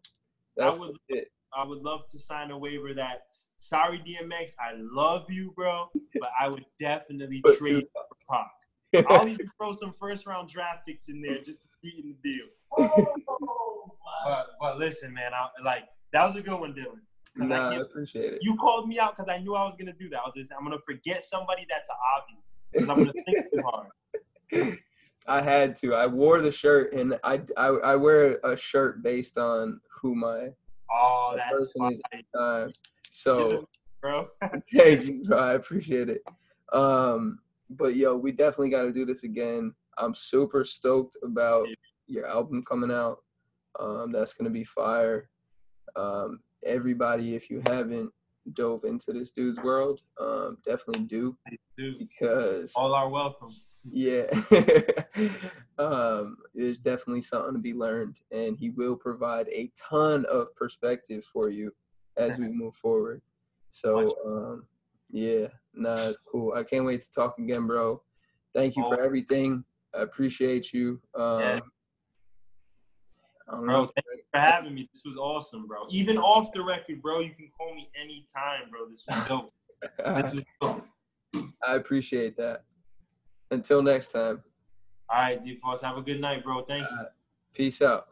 That's I would, it. I would love to sign a waiver that sorry DMX, I love you, bro, but I would definitely trade for Pac. I'll even throw some first round draft picks in there just to sweeten the deal. Oh, but, but listen, man, I, like that was a good one, Dylan. Nah, I, I, appreciate it. You called me out because I knew I was gonna do that. I was just, I'm gonna forget somebody that's obvious because I'm gonna think too hard. I had to. I wore the shirt, and I, I, I wear a shirt based on who my oh that's person is so, bro. thank you, bro. I appreciate it. Um, but yo, we definitely got to do this again. I'm super stoked about your album coming out. Um, that's gonna be fire. Um, everybody, if you haven't dove into this dude's world, um, definitely do, do. because all our welcomes. Yeah, um, there's definitely something to be learned, and he will provide a ton of perspective for you as we move forward. So, um, yeah, nah, it's cool. I can't wait to talk again, bro. Thank you for everything. I appreciate you. Um, yeah. Bro, thank you for having me. This was awesome, bro. Even off the record, bro, you can call me anytime, bro. This was dope. this was dope. I appreciate that. Until next time. All right, D Foss. Have a good night, bro. Thank you. peace out.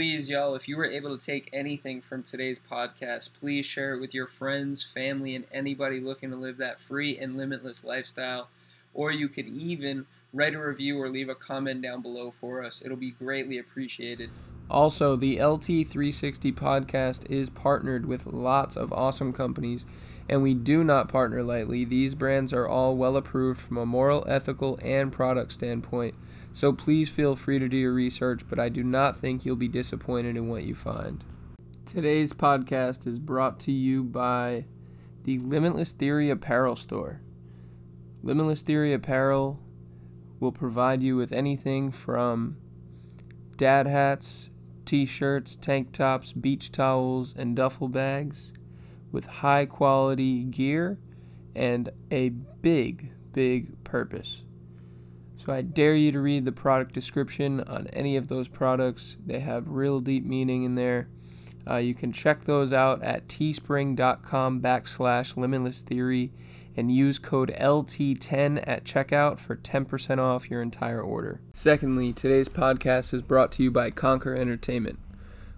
Please, y'all, if you were able to take anything from today's podcast, please share it with your friends, family, and anybody looking to live that free and limitless lifestyle. Or you could even write a review or leave a comment down below for us. It'll be greatly appreciated. Also, the LT360 podcast is partnered with lots of awesome companies, and we do not partner lightly. These brands are all well approved from a moral, ethical, and product standpoint. So please feel free to do your research, but I do not think you'll be disappointed in what you find. Today's podcast is brought to you by the Limitless Theory Apparel Store. Limitless Theory Apparel will provide you with anything from dad hats, t shirts, tank tops, beach towels, and duffel bags with high quality gear and a big, big purpose. So I dare you to read the product description on any of those products. They have real deep meaning in there. Uh, you can check those out at teespring.com backslash limitless theory and use code LT10 at checkout for 10% off your entire order. Secondly, today's podcast is brought to you by Conquer Entertainment.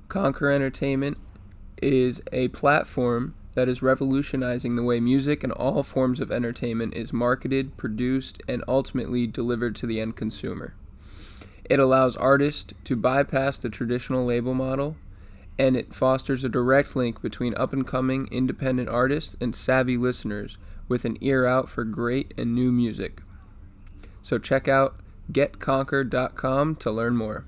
Conquer Entertainment is a platform that is revolutionizing the way music and all forms of entertainment is marketed, produced, and ultimately delivered to the end consumer. It allows artists to bypass the traditional label model, and it fosters a direct link between up and coming independent artists and savvy listeners with an ear out for great and new music. So check out getconquer.com to learn more.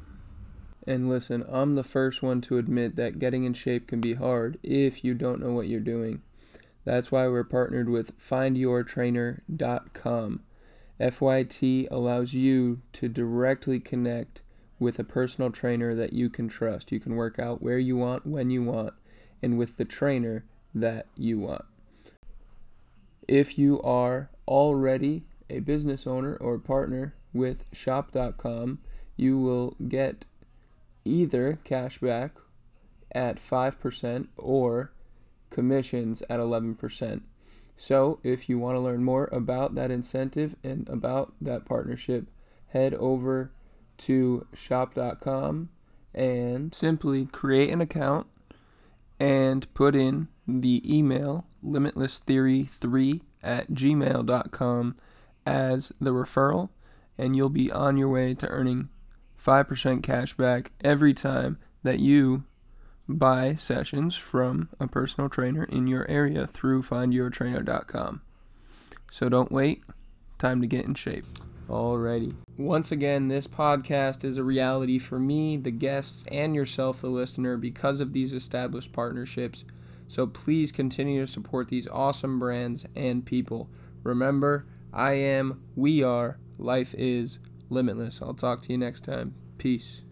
And listen, I'm the first one to admit that getting in shape can be hard if you don't know what you're doing. That's why we're partnered with findyourtrainer.com. FYT allows you to directly connect with a personal trainer that you can trust. You can work out where you want, when you want, and with the trainer that you want. If you are already a business owner or partner with shop.com, you will get either cashback at 5% or commissions at 11%. So, if you want to learn more about that incentive and about that partnership, head over to shop.com and simply create an account and put in the email limitlesstheory3 at gmail.com as the referral, and you'll be on your way to earning 5% cash back every time that you buy sessions from a personal trainer in your area through findyourtrainer.com. So don't wait, time to get in shape. Alrighty. Once again, this podcast is a reality for me, the guests, and yourself, the listener, because of these established partnerships. So please continue to support these awesome brands and people. Remember, I am, we are, life is limitless. I'll talk to you next time. Peace.